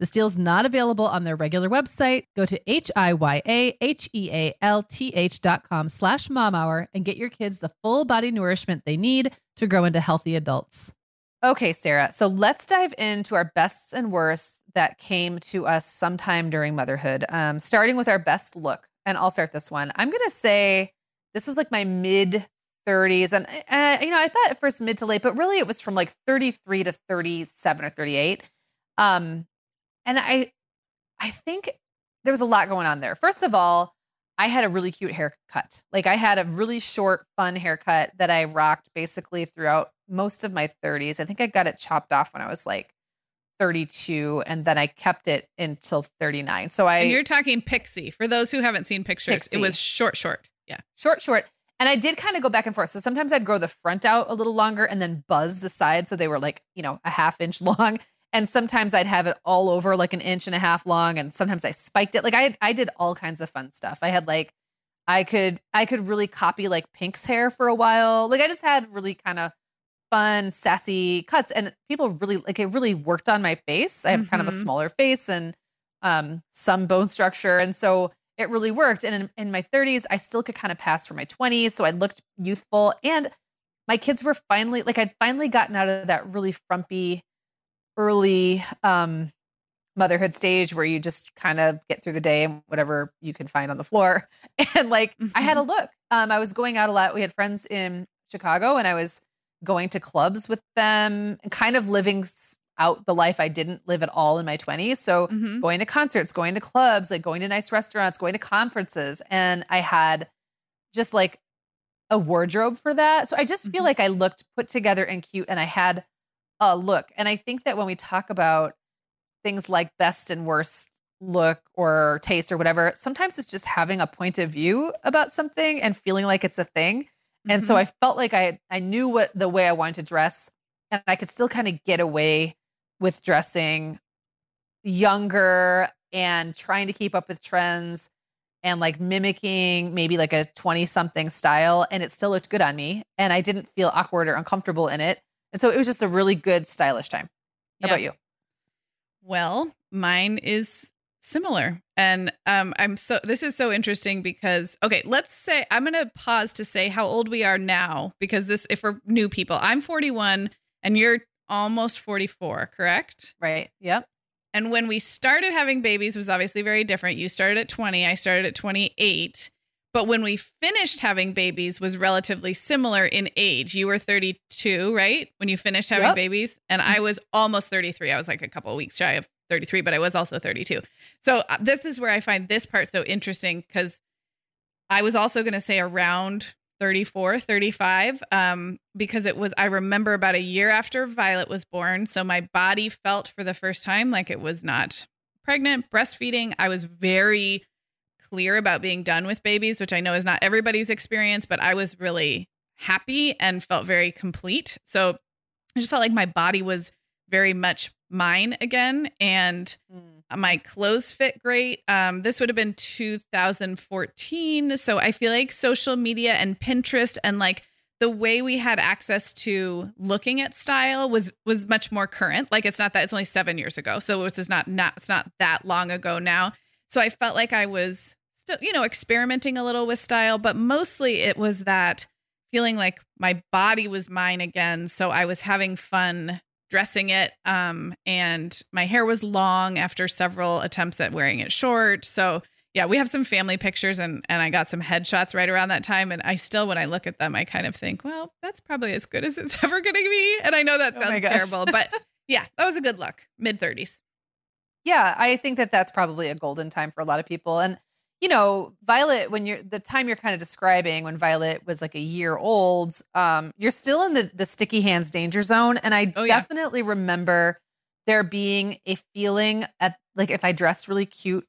This deal is not available on their regular website. Go to H-I-Y-A-H-E-A-L-T-H dot com slash momhour and get your kids the full body nourishment they need to grow into healthy adults. Okay, Sarah. So let's dive into our bests and worsts that came to us sometime during motherhood, um, starting with our best look. And I'll start this one. I'm going to say this was like my mid 30s. And, uh, you know, I thought at first mid to late, but really it was from like 33 to 37 or 38. Um, and I, I think there was a lot going on there. First of all, I had a really cute haircut. Like I had a really short, fun haircut that I rocked basically throughout most of my 30s. I think I got it chopped off when I was like 32 and then I kept it until 39. So I And you're talking pixie. For those who haven't seen pictures, Pixie. it was short short. Yeah. short, short. And I did kind of go back and forth. So sometimes I'd grow the front out a little longer and then buzz the sides so they were like, you know, a half inch long. And sometimes I'd have it all over like an inch and a half long. And sometimes I spiked it. Like I I did all kinds of fun stuff. I had like I could I could really copy like Pink's hair for a while. Like I just had really kind of fun, sassy cuts. And people really like it really worked on my face. I have kind of a Mhm. smaller face and um some bone structure. And so it really worked. And in, in my 30s, I still could kind of pass for my 20s. So I looked youthful. And my kids were finally like I'd finally gotten out of that really frumpy early um motherhood stage where you just kind of get through the day and whatever you can find on the floor. And like I had a look. Um I was going out a lot. We had friends in Chicago and I was going to clubs with them and kind of living out the life I didn't live at all in my 20s. So Mhm. going to concerts, going to clubs, like going to nice restaurants, going to conferences. And I had just like a wardrobe for that. So I just feel Mhm. like I looked put together and cute and I had a look. And I think that when we talk about things like best and worst look or taste or whatever, sometimes it's just having a point of view about something and feeling like it's a thing. And so Mhm. I felt like I I knew what the way I wanted to dress and I could still kind of get away with dressing younger and trying to keep up with trends and like mimicking maybe like a 20 something style and it still looked good on me and I didn't feel awkward or uncomfortable in it. And so it was just a really good stylish time. How Yeah. about you? Well, mine is similar. And um, I'm so this is so interesting because okay, let's say I'm gonna pause to say how old we are now because this if we're new people, I'm 41 and you're almost 44, correct? Right. Yep. And when we started having babies was obviously very different. You started at 20, I started at 28. But when we finished having babies was relatively similar in age. You were 32, right? When you finished having Yep. babies, and I was almost 33. I was like a couple of weeks shy of 33, but I was also 32. So uh, this is where I find this part so interesting cuz I was also going to say around 34, 35 um because it was I remember about a year after Violet was born, so my body felt for the first time like it was not pregnant, breastfeeding. I was very clear about being done with babies, which I know is not everybody's experience, but I was really happy and felt very complete. So I just felt like my body was very much mine again and Mm. my clothes fit great. Um, this would have been 2014. So I feel like social media and Pinterest and like the way we had access to looking at style was was much more current. Like it's not that it's only seven years ago. So this is not not it's not that long ago now. So I felt like I was still, you know, experimenting a little with style, but mostly it was that feeling like my body was mine again. So I was having fun dressing it. Um, and my hair was long after several attempts at wearing it short. So yeah, we have some family pictures and and I got some headshots right around that time. And I still, when I look at them, I kind of think, well, that's probably as good as it's ever going to be. And I know that Oh sounds gosh. terrible, but yeah, that was a good look. Mid thirties. Yeah, I think that that's probably a golden time for a lot of people. And you know, Violet, when you're the time you're kind of describing when Violet was like a year old, um, you're still in the the sticky hands danger zone. And I Oh, yeah. definitely remember there being a feeling at like if I dressed really cute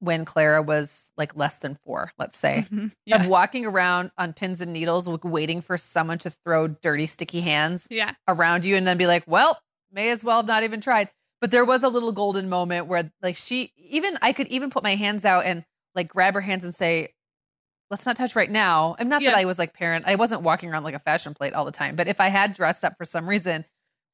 when Clara was like less than four, let's say, Mhm. Yeah. of walking around on pins and needles, like, waiting for someone to throw dirty, sticky hands yeah. around you and then be like, well, may as well have not even tried. But there was a little golden moment where like she even I could even put my hands out and like grab her hands and say, let's not touch right now. I'm not Yeah. that I was like parent. I wasn't walking around like a fashion plate all the time. But if I had dressed up for some reason,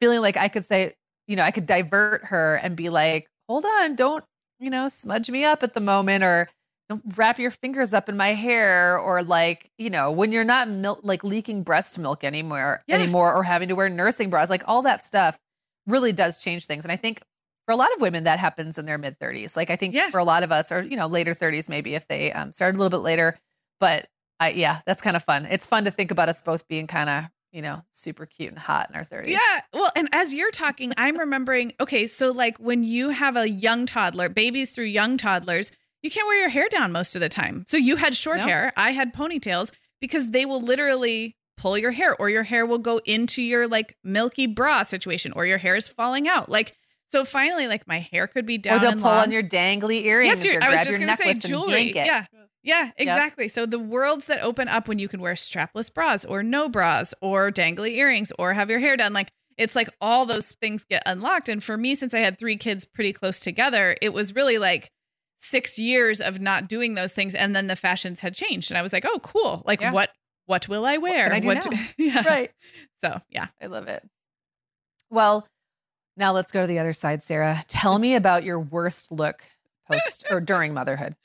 feeling like I could say, you know, I could divert her and be like, hold on, don't, you know, smudge me up at the moment or don't wrap your fingers up in my hair or like, you know, when you're not milk like leaking breast milk anymore Yeah. anymore or having to wear nursing bras, like all that stuff really does change things. And I think for a lot of women that happens in their mid 30s. Like I think Yeah. for a lot of us or, you know, later 30s maybe if they um, started a little bit later. But I yeah, that's kind of fun. It's fun to think about us both being kind of, you know, super cute and hot in our 30s. Yeah. Well, and as you're talking, I'm remembering, okay, so like when you have a young toddler, babies through young toddlers, you can't wear your hair down most of the time. So you had short No. hair, I had ponytails because they will literally pull your hair or your hair will go into your like milky bra situation or your hair is falling out. Like so finally like my hair could be down Or they'll pull long. on your dangly earrings Yes, or you- I was grab just your gonna say necklace and jewelry. yank it. Yeah. Yeah, exactly. So the worlds that open up when you can wear strapless bras or no bras or dangly earrings or have your hair done, like it's like all those things get unlocked. And for me, since I had three kids pretty close together, it was really like six years of not doing those things. And then the fashions had changed. And I was like, oh, cool. Like Yeah. what what will I wear? I do now? yeah. Right. So yeah. I love it. Well, now let's go to the other side, Sarah. Tell me about your worst look post or during motherhood.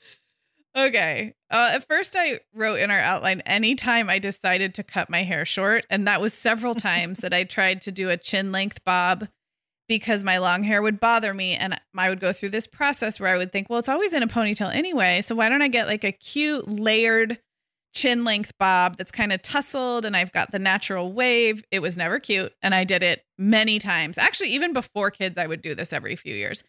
Okay. Uh, at first, I wrote in our outline anytime I decided to cut my hair short. And that was several times that I tried to do a chin length bob because my long hair would bother me. And I would go through this process where I would think, well, it's always in a ponytail anyway. So why don't I get like a cute layered chin length bob that's kind of tussled and I've got the natural wave? It was never cute. And I did it many times. Actually, even before kids, I would do this every few years.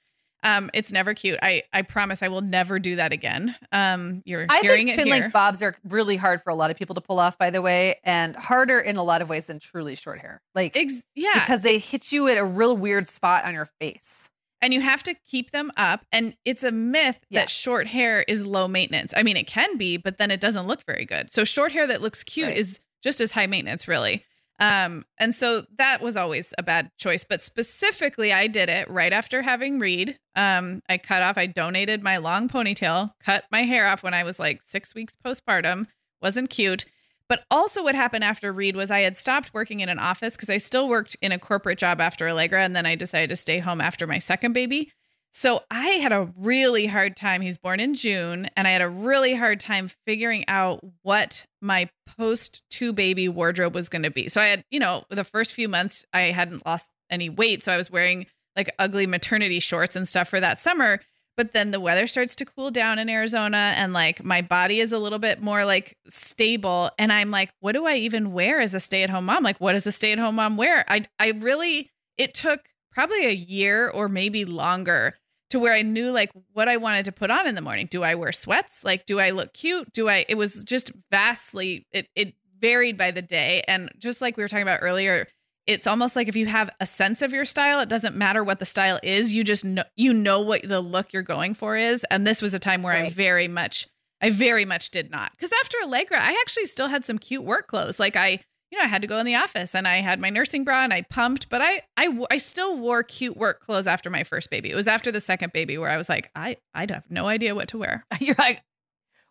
Um, it's never cute. I I promise I will never do that again. Um, you're I hearing think it chin length bobs are really hard for a lot of people to pull off, by the way, and harder in a lot of ways than truly short hair. Like Ex- yeah, because they hit you at a real weird spot on your face. And you have to keep them up. And it's a myth Yeah. that short hair is low maintenance. I mean, it can be, but then it doesn't look very good. So short hair that looks cute Right. is just as high maintenance, really. Um, and so that was always a bad choice. But specifically, I did it right after having Reed. Um, I cut off, I donated my long ponytail, cut my hair off when I was like six weeks postpartum. Wasn't cute. But also, what happened after Reed was I had stopped working in an office because I still worked in a corporate job after Allegra, and then I decided to stay home after my second baby. So I had a really hard time. He's born in June, and I had a really hard time figuring out what my post two baby wardrobe was going to be. So I had, you know, the first few months I hadn't lost any weight, so I was wearing like ugly maternity shorts and stuff for that summer. But then the weather starts to cool down in Arizona and like my body is a little bit more like stable and I'm like what do I even wear as a stay-at-home mom? Like what does a stay-at-home mom wear? I I really it took probably a year or maybe longer to where I knew like what I wanted to put on in the morning. Do I wear sweats? Like, do I look cute? Do I, it was just vastly, it, it varied by the day. And just like we were talking about earlier, it's almost like if you have a sense of your style, it doesn't matter what the style is. You just know, you know what the look you're going for is. And this was a time where right. I very much, I very much did not. Because after Allegra, I actually still had some cute work clothes. Like I, you know, I had to go in the office and I had my nursing bra and I pumped, but I, I, I still wore cute work clothes after my first baby. It was after the second baby where I was like, I, I'd have no idea what to wear. You're like,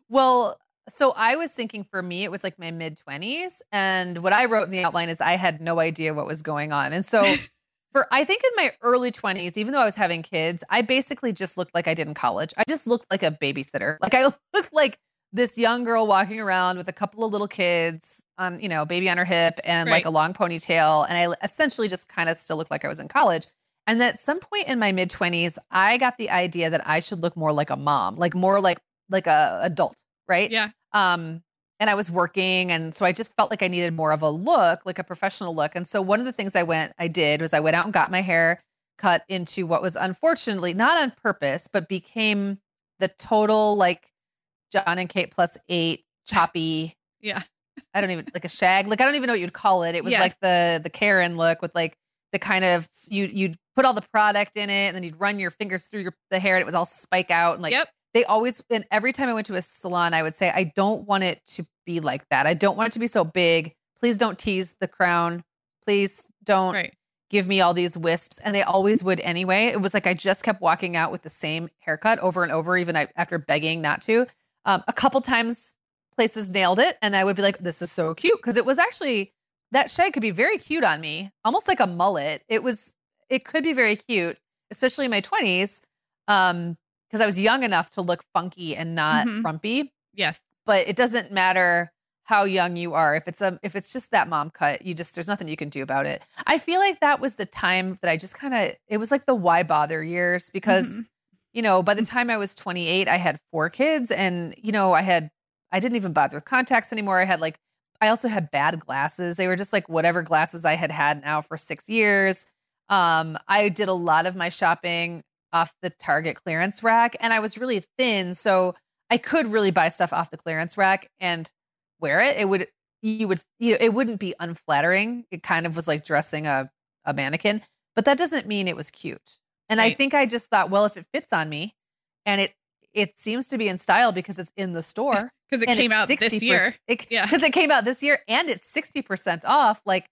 well, so I was thinking for me, it was like my mid 20s. And what I wrote in the outline is I had no idea what was going on. And so for, I think in my early 20s, even though I was having kids, I basically just looked like I did in college. I just looked like a babysitter. Like I looked like this young girl walking around with a couple of little kids on, you know, baby on her hip and right. like a long ponytail. And I essentially just kind of still looked like I was in college. And at some point in my mid 20s, I got the idea that I should look more like a mom, like more like like a adult, right? Yeah. Um and I was working and so I just felt like I needed more of a look, like a professional look. And so one of the things I went I did was I went out and got my hair cut into what was unfortunately not on purpose, but became the total like Jon and Kate plus 8 choppy. yeah. I don't even like a shag. Like I don't even know what you'd call it. It was yes. like the the Karen look with like the kind of you you'd put all the product in it and then you'd run your fingers through your the hair and it was all spike out and like yep. They always and every time I went to a salon I would say I don't want it to be like that. I don't want it to be so big. Please don't tease the crown. Please don't right. give me all these wisps and they always would anyway. It was like I just kept walking out with the same haircut over and over even after begging not to. Um, a couple times places nailed it and I would be like this is so cute because it was actually that shag could be very cute on me, almost like a mullet. It was it could be very cute, especially in my 20s. Um because I was young enough to look funky and not mm-hmm. frumpy. Yes. But it doesn't matter how young you are. If it's a if it's just that mom cut, you just there's nothing you can do about it. I feel like that was the time that I just kind of it was like the why bother years because mm-hmm. you know, by the time I was 28, I had four kids and you know, I had I didn't even bother with contacts anymore. I had like I also had bad glasses. They were just like whatever glasses I had had now for 6 years. Um I did a lot of my shopping off the Target clearance rack and I was really thin, so I could really buy stuff off the clearance rack and wear it. It would you would you know, it wouldn't be unflattering. It kind of was like dressing a a mannequin, but that doesn't mean it was cute. And right. I think I just thought, well, if it fits on me and it it seems to be in style because it's in the store because it came out this year. It, yeah, because it came out this year and it's sixty percent off. Like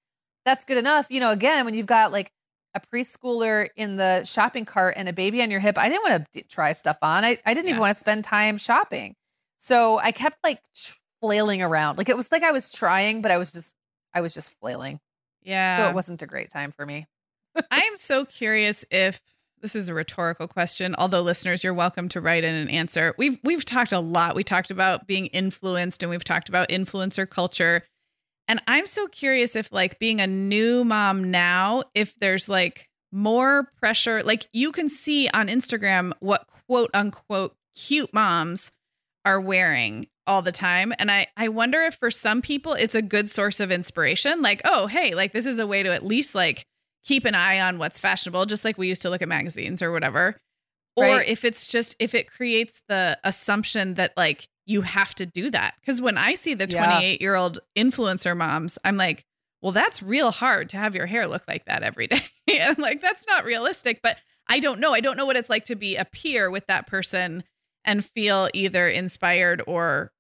that's good enough. You know, again, when you've got like a preschooler in the shopping cart and a baby on your hip, I didn't want to try stuff on. I, I didn't yeah. even want to spend time shopping. So I kept like flailing around. Like it was like I was trying, but I was just I was just flailing. Yeah. So it wasn't a great time for me. I am so curious if this is a rhetorical question, although listeners, you're welcome to write in an answer. We've we've talked a lot. We talked about being influenced and we've talked about influencer culture. And I'm so curious if like being a new mom now, if there's like more pressure, like you can see on Instagram what quote unquote cute moms are wearing all the time. And I, I wonder if for some people it's a good source of inspiration. Like, oh, hey, like this is a way to at least like keep an eye on what's fashionable, just like we used to look at magazines or whatever. Or right. if it's just if it creates the assumption that like you have to do that. Because when I see the 28 year old influencer moms, I'm like, well, that's real hard to have your hair look like that every day. I'm like, that's not realistic. But I don't know. I don't know what it's like to be a peer with that person and feel either inspired or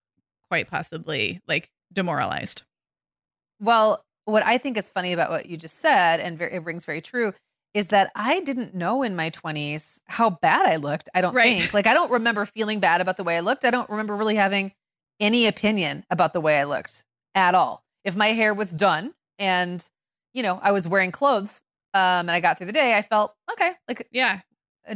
quite possibly like demoralized. Well, what I think is funny about what you just said, and it rings very true, is that I didn't know in my 20s how bad I looked. I don't right. think. Like, I don't remember feeling bad about the way I looked. I don't remember really having any opinion about the way I looked at all. If my hair was done and, you know, I was wearing clothes um, and I got through the day, I felt okay. Like, yeah.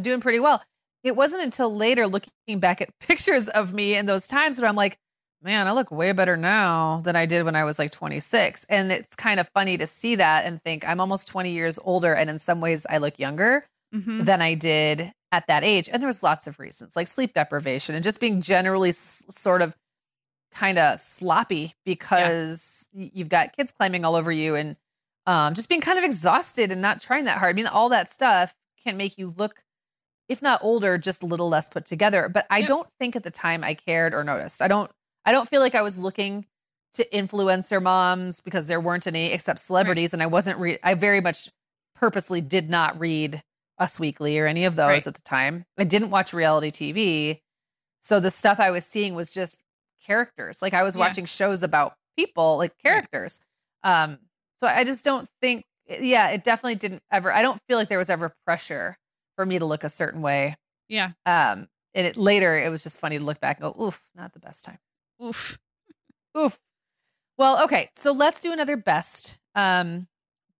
doing pretty well. It wasn't until later looking back at pictures of me in those times where I'm like, man, I look way better now than I did when I was like 26. And it's kind of funny to see that and think I'm almost 20 years older. And in some ways, I look younger Mhm. than I did at that age. And there was lots of reasons like sleep deprivation and just being generally s- sort of kind of sloppy because y- you've got kids climbing all over you and um, just being kind of exhausted and not trying that hard. I mean, all that stuff can make you look, if not older, just a little less put together. But I Yeah. don't think at the time I cared or noticed. I don't. I don't feel like I was looking to influencer moms because there weren't any except celebrities, and I wasn't. Re- I very much purposely did not read Us Weekly or any of those Right. at the time. I didn't watch reality TV, so the stuff I was seeing was just characters. Like I was Yeah. watching shows about people, like characters. Um, so I just don't think. Yeah, it definitely didn't ever. I don't feel like there was ever pressure for me to look a certain way. Yeah. Um, and it later it was just funny to look back and go, oof, not the best time. Oof. Oof. Well, okay. So let's do another best. Um,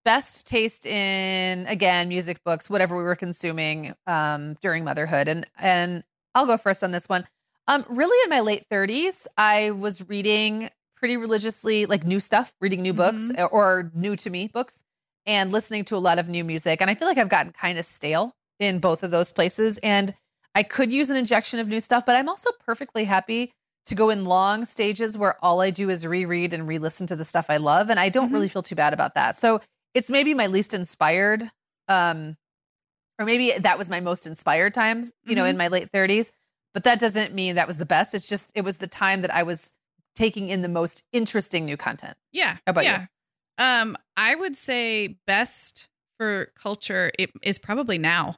best taste in again music, books, whatever we were consuming um, during motherhood, and and I'll go first on this one. Um, really, in my late thirties, I was reading pretty religiously, like new stuff, reading new books or, or new to me books, and listening to a lot of new music. And I feel like I've gotten kind of stale in both of those places, and I could use an injection of new stuff, but I'm also perfectly happy to go in long stages where all I do is reread and re-listen to the stuff I love and I don't Mhm. really feel too bad about that. So it's maybe my least inspired um or maybe that was my most inspired times, you know, in my late 30s, but that doesn't mean that was the best. It's just it was the time that I was taking in the most interesting new content. Yeah. How about you? yeah. Um, I would say best for culture it is probably now.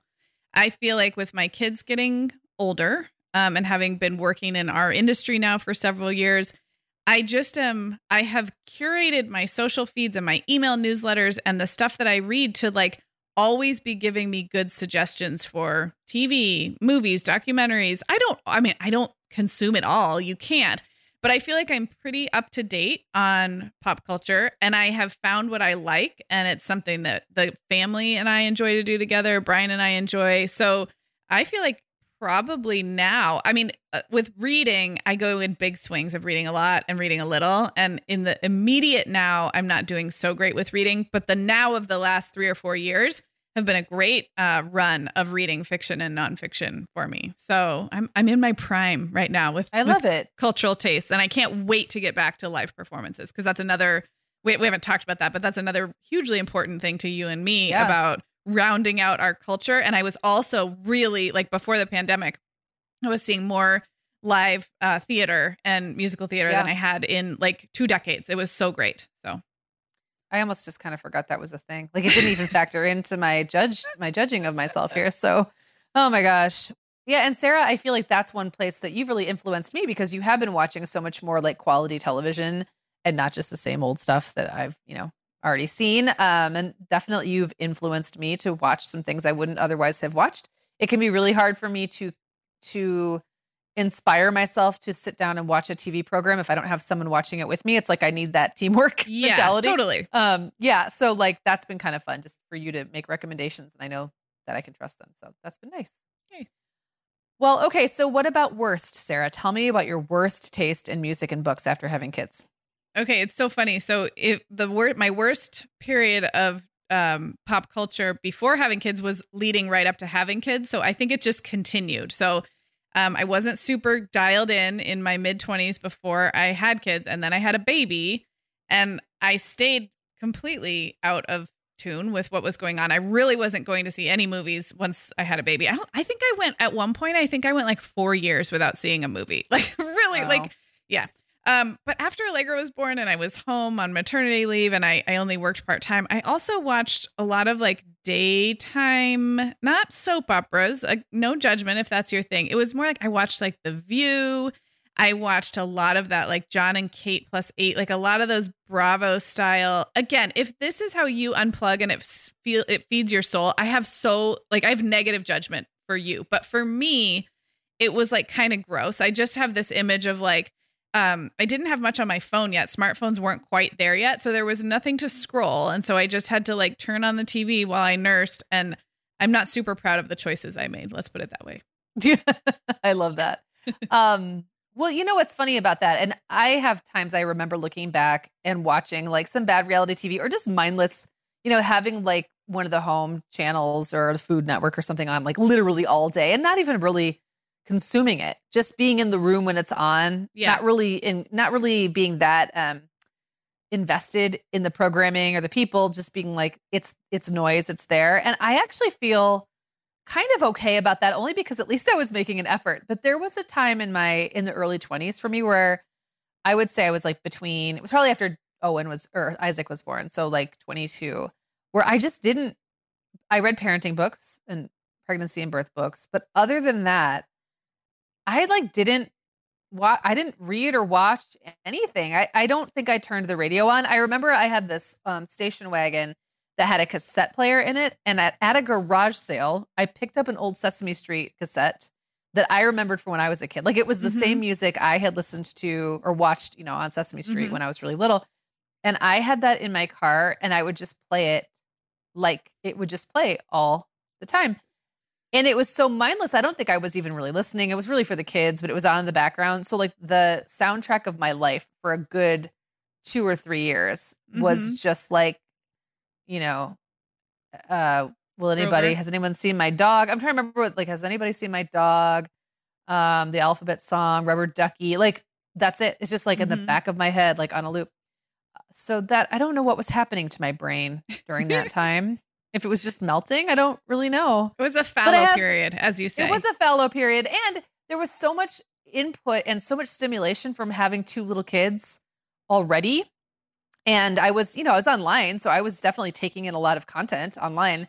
I feel like with my kids getting older, um, and having been working in our industry now for several years, I just am I have curated my social feeds and my email newsletters and the stuff that I read to like always be giving me good suggestions for TV, movies, documentaries. I don't I mean, I don't consume it all. You can't but I feel like I'm pretty up to date on pop culture and I have found what I like and it's something that the family and I enjoy to do together, Brian and I enjoy. So I feel like probably now, I mean, uh, with reading, I go in big swings of reading a lot and reading a little. And in the immediate now, I'm not doing so great with reading, but the now of the last three or four years have been a great uh, run of reading fiction and nonfiction for me. So I'm I'm in my prime right now with I with love it. cultural tastes and i can't wait to get back to live performances because that's another we, we haven't talked about that but that's another hugely important thing to you and me Yeah. about rounding out our culture and i was also really like before the pandemic i was seeing more live uh, theater and musical theater Yeah. than i had in like two decades it was so great so I almost just kind of forgot that was a thing. Like it didn't even factor into my judge my judging of myself here. So, oh my gosh. Yeah, and Sarah, I feel like that's one place that you've really influenced me because you have been watching so much more like quality television and not just the same old stuff that I've, you know, already seen. Um and definitely you've influenced me to watch some things I wouldn't otherwise have watched. It can be really hard for me to to inspire myself to sit down and watch a TV program if I don't have someone watching it with me. It's like I need that teamwork yeah mentality totally um yeah so like that's been kind of fun just for you to make recommendations and i know that i can trust them so that's been nice Yay. well okay so what about worst sarah tell me about your worst taste in music and books after having kids Okay, it's so funny. So if the word my worst period of um pop culture before having kids was leading right up to having kids. So I think it just continued. So um I wasn't super dialed in in my mid 20s before I had kids and then I had a baby and I stayed completely out of tune with what was going on. I really wasn't going to see any movies once I had a baby. I don't I think I went at one point I think I went like 4 years without seeing a movie. Like really Wow. like yeah. Um, but after Allegra was born and I was home on maternity leave and I, I only worked part time, I also watched a lot of like daytime, not soap operas. Uh, no judgment if that's your thing. It was more like I watched like The View. I watched a lot of that, like Jon and Kate plus eight, like a lot of those Bravo style. Again, if this is how you unplug and it feel it feeds your soul, I have so like I have negative judgment for you, but for me, it was like kind of gross. I just have this image of like um I didn't have much on my phone yet. Smartphones weren't quite there yet, so there was nothing to scroll, and so I just had to like turn on the TV while I nursed and I'm not super proud of the choices I made. Let's put it that way. I love that. um, well, you know what's funny about that? And I have times I remember looking back and watching like some bad reality TV or just mindless, you know, having like one of the home channels or the Food Network or something on like literally all day and not even really consuming it, just being in the room when it's on, Yeah. not really in not really being that um invested in the programming or the people, just being like it's it's noise, it's there. And I actually feel kind of okay about that only because at least I was making an effort. But there was a time in my in the early 20s for me where I would say I was like between it was probably after Owen was or Isaac was born, so like 22, where I just didn't I read parenting books and pregnancy and birth books, but other than that, I like didn't wa- I didn't read or watch anything. I, I don't think I turned the radio on. I remember I had this um, station wagon that had a cassette player in it. And at, at a garage sale, I picked up an old Sesame Street cassette that I remembered from when I was a kid. Like it was the Mhm. same music I had listened to or watched, you know, on Sesame Street Mhm. when I was really little. And I had that in my car and I would just play it like it would just play all the time. And it was so mindless. I don't think I was even really listening. It was really for the kids, but it was on in the background. So like the soundtrack of my life for a good two or three years was Mhm. just like, you know, uh, will anybody Grover. has anyone seen my dog? I'm trying to remember what like has anybody seen my dog? Um, the alphabet song, rubber ducky, like that's it. It's just like in the Mhm. back of my head, like on a loop. So that I don't know what was happening to my brain during that time. If it was just melting, I don't really know. It was a fallow have- period, as you say. It was a fallow period, and there was so much input and so much stimulation from having two little kids already. And I was, you know, I was online, so I was definitely taking in a lot of content online,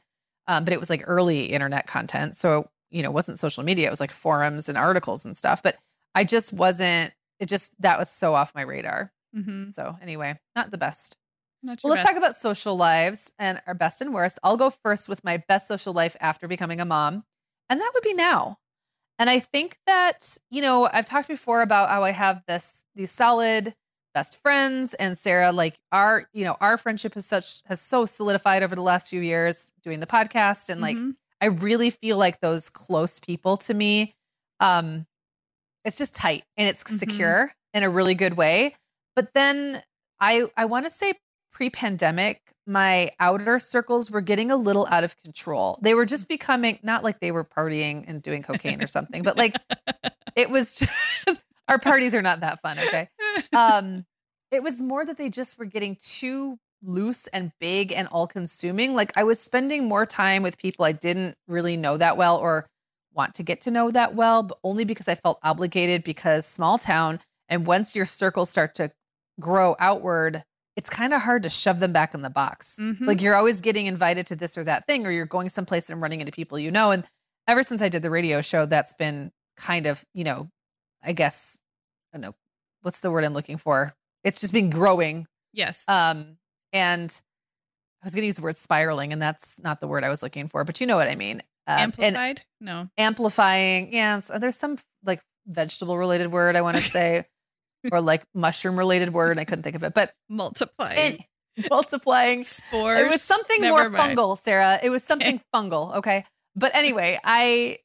um, but it was like early internet content, so you know, it wasn't social media. It was like forums and articles and stuff. But I just wasn't. It just that was so off my radar. Mhm. So anyway, not the best. Not Well, let's talk about social lives and our best and worst. I'll go first with my best social life after becoming a mom, and that would be now. And I think that, you know, I've talked before about how I have this these solid best friends and Sarah like our, you know, our friendship has such has so solidified over the last few years doing the podcast and like Mhm. I really feel like those close people to me um it's just tight and it's Mhm. secure in a really good way. But then I I want to say pre-pandemic my outer circles were getting a little out of control. They were just becoming not like they were partying and doing cocaine or something, but like it was our parties are not that fun, okay? um it was more that they just were getting too loose and big and all consuming like i was spending more time with people i didn't really know that well or want to get to know that well but only because i felt obligated because small town and once your circles start to grow outward it's kind of hard to shove them back in the box Mhm. like you're always getting invited to this or that thing or you're going someplace and running into people you know and ever since i did the radio show that's been kind of you know i guess i don't know what's the word i'm looking for it's just been growing yes. um and i was going to use the word spiraling and that's not the word i was looking for but you know what i mean um, Amplified? no. amplifying yeah so there's some like vegetable related word i want to say or like mushroom related word i couldn't think of it but Multiplying. it, multiplying Spores. it was something Never more mind. fungal, Sarah. It was something fungal. Okay. But anyway, I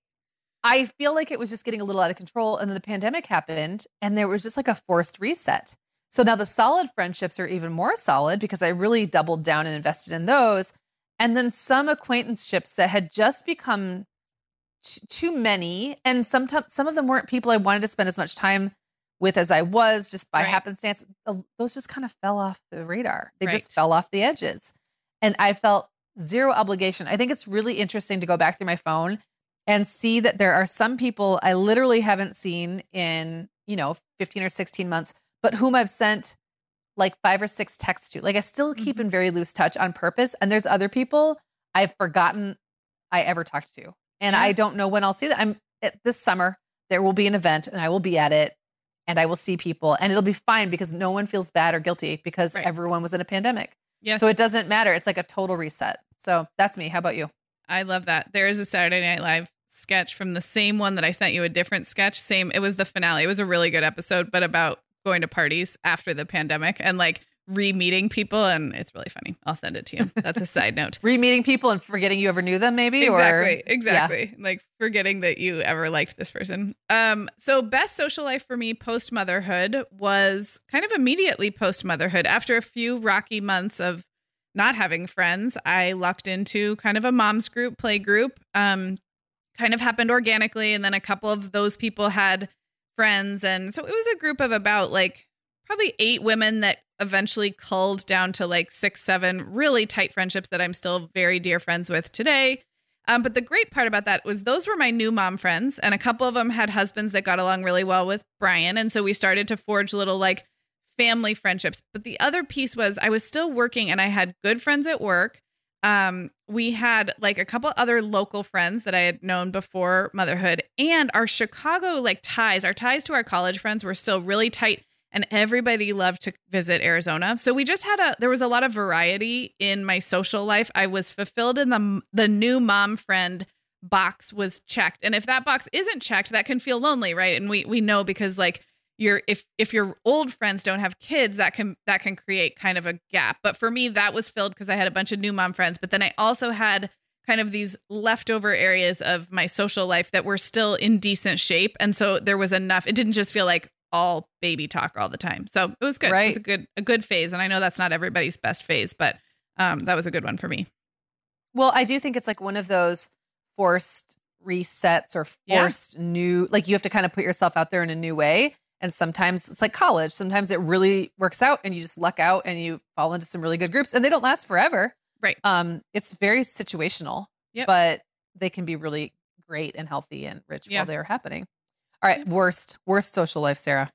I feel like it was just getting a little out of control. And then the pandemic happened and there was just like a forced reset. So now the solid friendships are even more solid because I really doubled down and invested in those. And then some acquaintanceships that had just become t- too many. And sometimes some of them weren't people I wanted to spend as much time with as I was just by Right. happenstance. Those just kind of fell off the radar. They Right. just fell off the edges. And I felt zero obligation. I think it's really interesting to go back through my phone and see that there are some people I literally haven't seen in, you know, 15 or 16 months, but whom I've sent like five or six texts to. Like I still keep mm-hmm. in very loose touch on purpose. And there's other people I've forgotten I ever talked to. And Yeah. I don't know when I'll see that. I'm eh, this summer, there will be an event and I will be at it and I will see people and it'll be fine because no one feels bad or guilty because Right. everyone was in a pandemic. Yes. So it doesn't matter. It's like a total reset. So that's me. How about you? I love that. There is a Saturday Night Live sketch from the same one that I sent you a different sketch. Same. It was the finale. It was a really good episode, but about going to parties after the pandemic and like re-meeting people and it's really funny. I'll send it to you. That's a side note. Re-meeting people and forgetting you ever knew them, maybe? exactly, or exactly. Like forgetting that you ever liked this person. Um, so best social life for me post motherhood was kind of immediately post motherhood. After a few rocky months of not having friends, I lucked into kind of a mom's group, play group. Um, kind of happened organically, and then a couple of those people had friends, and so it was a group of about like probably eight women that eventually culled down to like six, seven really tight friendships that I'm still very dear friends with today. Um, but the great part about that was those were my new mom friends, and a couple of them had husbands that got along really well with Brian. And so we started to forge little like family friendships. But the other piece was I was still working and I had good friends at work. Um, we had like a couple other local friends that I had known before motherhood, and our Chicago like ties, our ties to our college friends were still really tight and everybody loved to visit Arizona. So we just had a there was a lot of variety in my social life. I was fulfilled in the the new mom friend box was checked. And if that box isn't checked, that can feel lonely, right? And we we know because like your if if your old friends don't have kids, that can that can create kind of a gap. But for me that was filled because I had a bunch of new mom friends, but then I also had kind of these leftover areas of my social life that were still in decent shape and so there was enough it didn't just feel like all baby talk all the time. So it was good. Right. It was a good a good phase. And I know that's not everybody's best phase, but um, that was a good one for me. Well, I do think it's like one of those forced resets or forced yeah. new like you have to kind of put yourself out there in a new way. And sometimes it's like college. Sometimes it really works out and you just luck out and you fall into some really good groups and they don't last forever. Right. Um, it's very situational. Yep. But they can be really great and healthy and rich yeah. while they're happening. All right, worst worst social life, Sarah.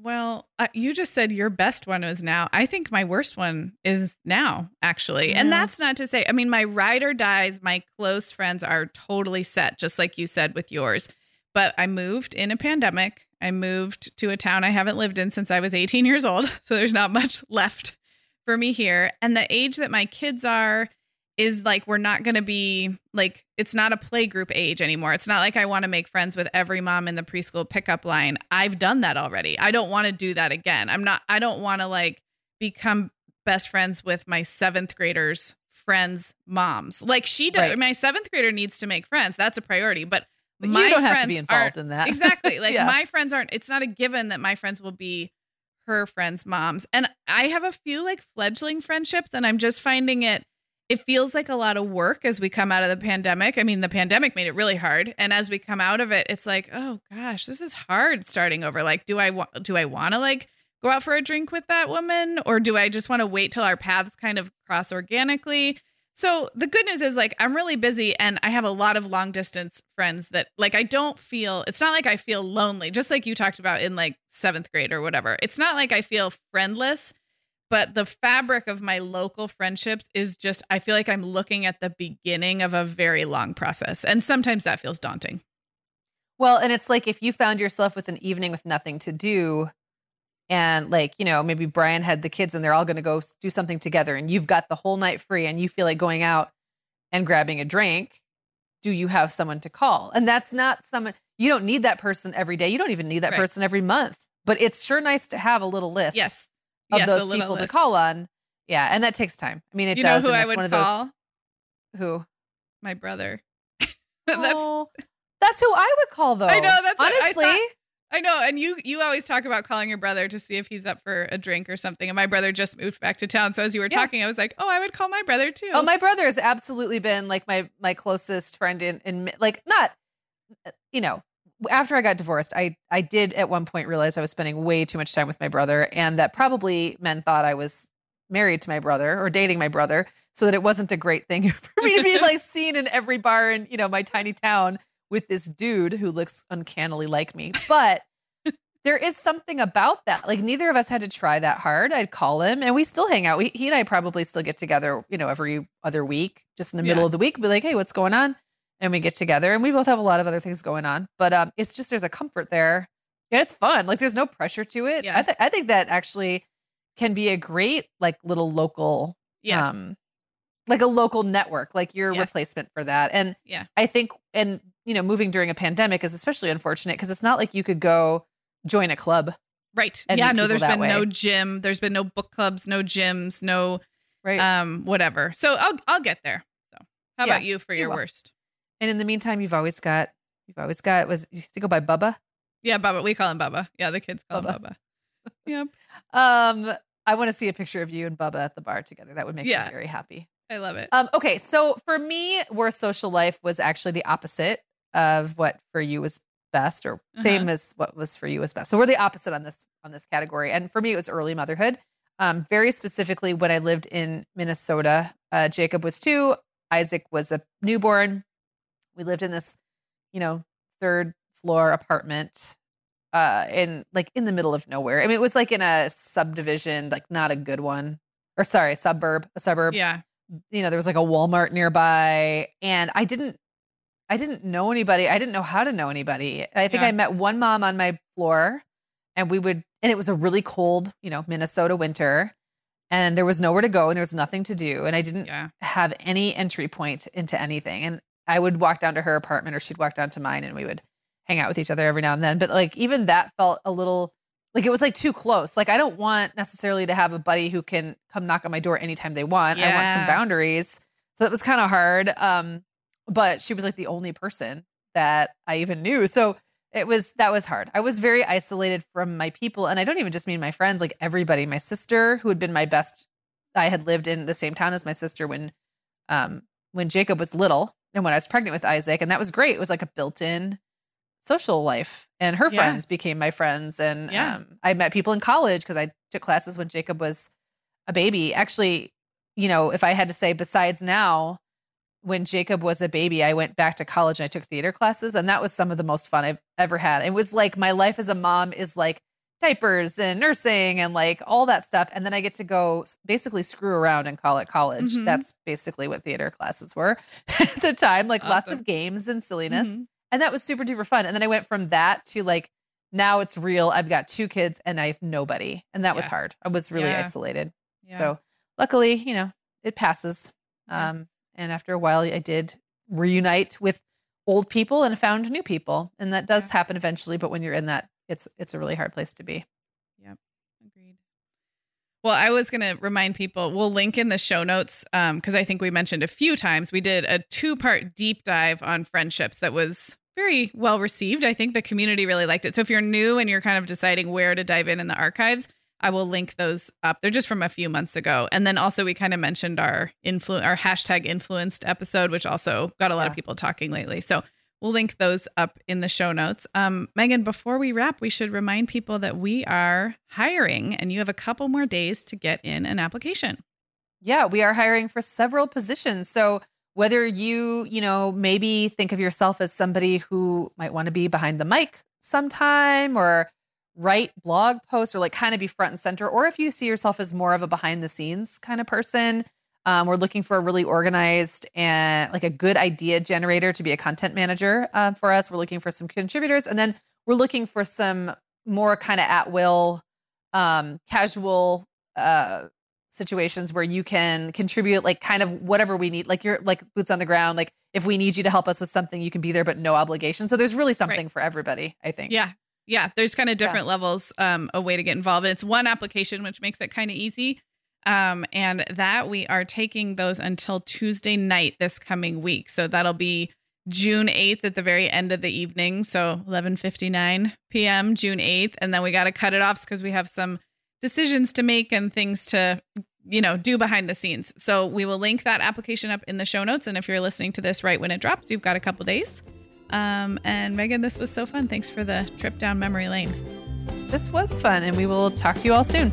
Well, uh, you just said your best one was now. I think my worst one is now, actually. Yeah. And that's not to say, I mean, my ride or dies, my close friends are totally set, just like you said with yours. But I moved in a pandemic. I moved to a town I haven't lived in since I was 18 years old. So there's not much left for me here. And the age that my kids are, is like we're not going to be like it's not a play group age anymore. It's not like I want to make friends with every mom in the preschool pickup line. I've done that already. I don't want to do that again. I'm not I don't want to like become best friends with my 7th graders friends moms. Like she does right. my 7th grader needs to make friends. That's a priority, but but you don't have to be involved in that. exactly. Like yeah. my friends aren't it's not a given that my friends will be her friends' moms. And I have a few like fledgling friendships and I'm just finding it it feels like a lot of work as we come out of the pandemic. I mean, the pandemic made it really hard, and as we come out of it, it's like, oh gosh, this is hard starting over. Like, do I want do I want to like go out for a drink with that woman, or do I just want to wait till our paths kind of cross organically? So the good news is like I'm really busy and I have a lot of long distance friends that like I don't feel it's not like I feel lonely just like you talked about in like 7th grade or whatever. It's not like I feel friendless but the fabric of my local friendships is just i feel like i'm looking at the beginning of a very long process. And sometimes that feels daunting. Well and it's like if you found yourself with an evening with nothing to do and like you know maybe brian had the kids and they're all going to go do something together and you've got the whole night free and you feel like going out and grabbing a drink do you have someone to call? And that's not someone you don't need that person every day. You don't even need that right. person every month but it's sure nice to have a little list. Yes of yes, those people list. to call on. Yeah, and that takes time. I mean, it you does. Know who I would one call? Of those, who? My brother. that's oh, that's who I would call though. I know. That's honestly. I, thought, I know, and you you always talk about calling your brother to see if he's up for a drink or something. And my brother just moved back to town, so as you were yeah. talking, I was like, oh, I would call my brother too. Oh, my brother has absolutely been like my my closest friend in in like not, you know, after I got divorced, I I did at one point realize I was spending way too much time with my brother, and that probably men thought I was married to my brother or dating my brother, so that it wasn't a great thing for me to be like seen in every bar in you know my tiny town with this dude who looks uncannily like me. But there is something about that. Like neither of us had to try that hard. I'd call him, and we still hang out. We, he and I probably still get together, you know, every other week, just in the yeah. middle of the week. Be like, hey, what's going on? And we get together and we both have a lot of other things going on but um it's just there's a comfort there yeah, it's fun like there's no pressure to it yeah. I, th- I think that actually can be a great like little local yes. um like a local network like your replacement for that and yeah i think and you know moving during a pandemic is especially unfortunate because it's not like you could go join a club Right. Yeah. No, there's been way. no gym. There's been no book clubs, no gyms, no right. um whatever. So I'll I'll get there. So how Yeah, about you for you your worst? And in the meantime, you've always got you've always got was you used to go by Bubba. Yeah, Bubba. We call him Bubba. Yeah, the kids call him Bubba. Bubba. Yep. Um, I want to see a picture of you and Bubba at the bar together. That would make Yeah. me very happy. I love it. Um, okay, so for me, worst social life was actually the opposite of what for you was best, or Uh-huh. same as what was for you was best. So we're the opposite on this on this category. And for me, it was early motherhood. Um, very specifically, when I lived in Minnesota, uh, Jacob was two, Isaac was a newborn. We lived in this, you know, third floor apartment uh in like in the middle of nowhere. I mean, it was like in a subdivision, like not a good one. Or sorry, suburb, a suburb yeah. you know there was like a walmart nearby and i didn't i didn't know anybody i didn't know how to know anybody i think Yeah. i met one mom on my floor and we would and it was a really cold you know minnesota winter and there was nowhere to go and there was nothing to do and i didn't Yeah. have any entry point into anything and i would walk down to her apartment or she'd walk down to mine and we would hang out with each other every now and then. But like even that felt a little like it was like too close. Like i don't want necessarily to have a buddy who can come knock on my door anytime they want. I want some boundaries. So that was kind of hard um but she was like the only person that i even knew. So it was that was hard. I was very isolated from my people and i don't even just mean my friends like everybody. My sister who had been my best i had lived in the same town as my sister when um when jacob was little and when i was pregnant with isaac and that was great it was like a built-in social life and her Yeah. friends became my friends and Yeah. um, i met people in college because i took classes when jacob was a baby actually you know if i had to say besides now when jacob was a baby i went back to college and i took theater classes and that was some of the most fun i've ever had it was like my life as a mom is like diapers and nursing and like all that stuff and then i get to go basically screw around and call it college Mhm. that's basically what theater classes were at the time like lots of games and silliness Mhm. and that was super duper fun. And then I went from that to like now it's real. I've got two kids and I have nobody, and that was hard. I was really Yeah. isolated. Yeah. So luckily, you know, it passes. Um, and after a while, I did reunite with old people and found new people, and that does happen eventually. But when you're in that, it's it's a really hard place to be. Yep. Agreed. Well, I was going to remind people, we'll link in the show notes um, because I think we mentioned a few times. We did a two part deep dive on friendships that was very well received. I think the community really liked it. So if you're new and you're kind of deciding where to dive in in the archives, I will link those up. They're just from a few months ago. And then also we kind of mentioned our influ our hashtag influenced episode, which also got a lot Yeah. of people talking lately. So we'll link those up in the show notes. Um, Meagan, before we wrap, we should remind people that we are hiring and you have a couple more days to get in an application. Yeah, we are hiring for several positions. So whether you, you know, maybe think of yourself as somebody who might want to be behind the mic sometime or write blog posts or like kind of be front and center, or if you see yourself as more of a behind the scenes kind of person, um, we're looking for a really organized and like a good idea generator to be a content manager um, for us. We're looking for some contributors, and then we're looking for some more kind of at will, um, casual uh, situations where you can contribute, like kind of whatever we need. Like you're like boots on the ground. Like if we need you to help us with something, you can be there, but no obligation. So there's really something for everybody. I think. Yeah. Yeah. There's kind of Yeah. different levels, um, a way to get involved. It's one application, which makes it kind of easy. Um, and that we are taking those until Tuesday night this coming week. So that'll be June 8th at the very end of the evening. So 11:59 p.m. June 8th, and then we got to cut it off because we have some decisions to make and things to you know do behind the scenes. So we will link that application up in the show notes. And if you're listening to this right when it drops, you've got a couple days. Um, and Meagan, this was so fun. Thanks for the trip down memory lane. This was fun, and we will talk to you all soon.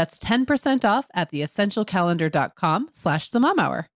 That's 10% off at theessentialcalendar.com slash the mom hour.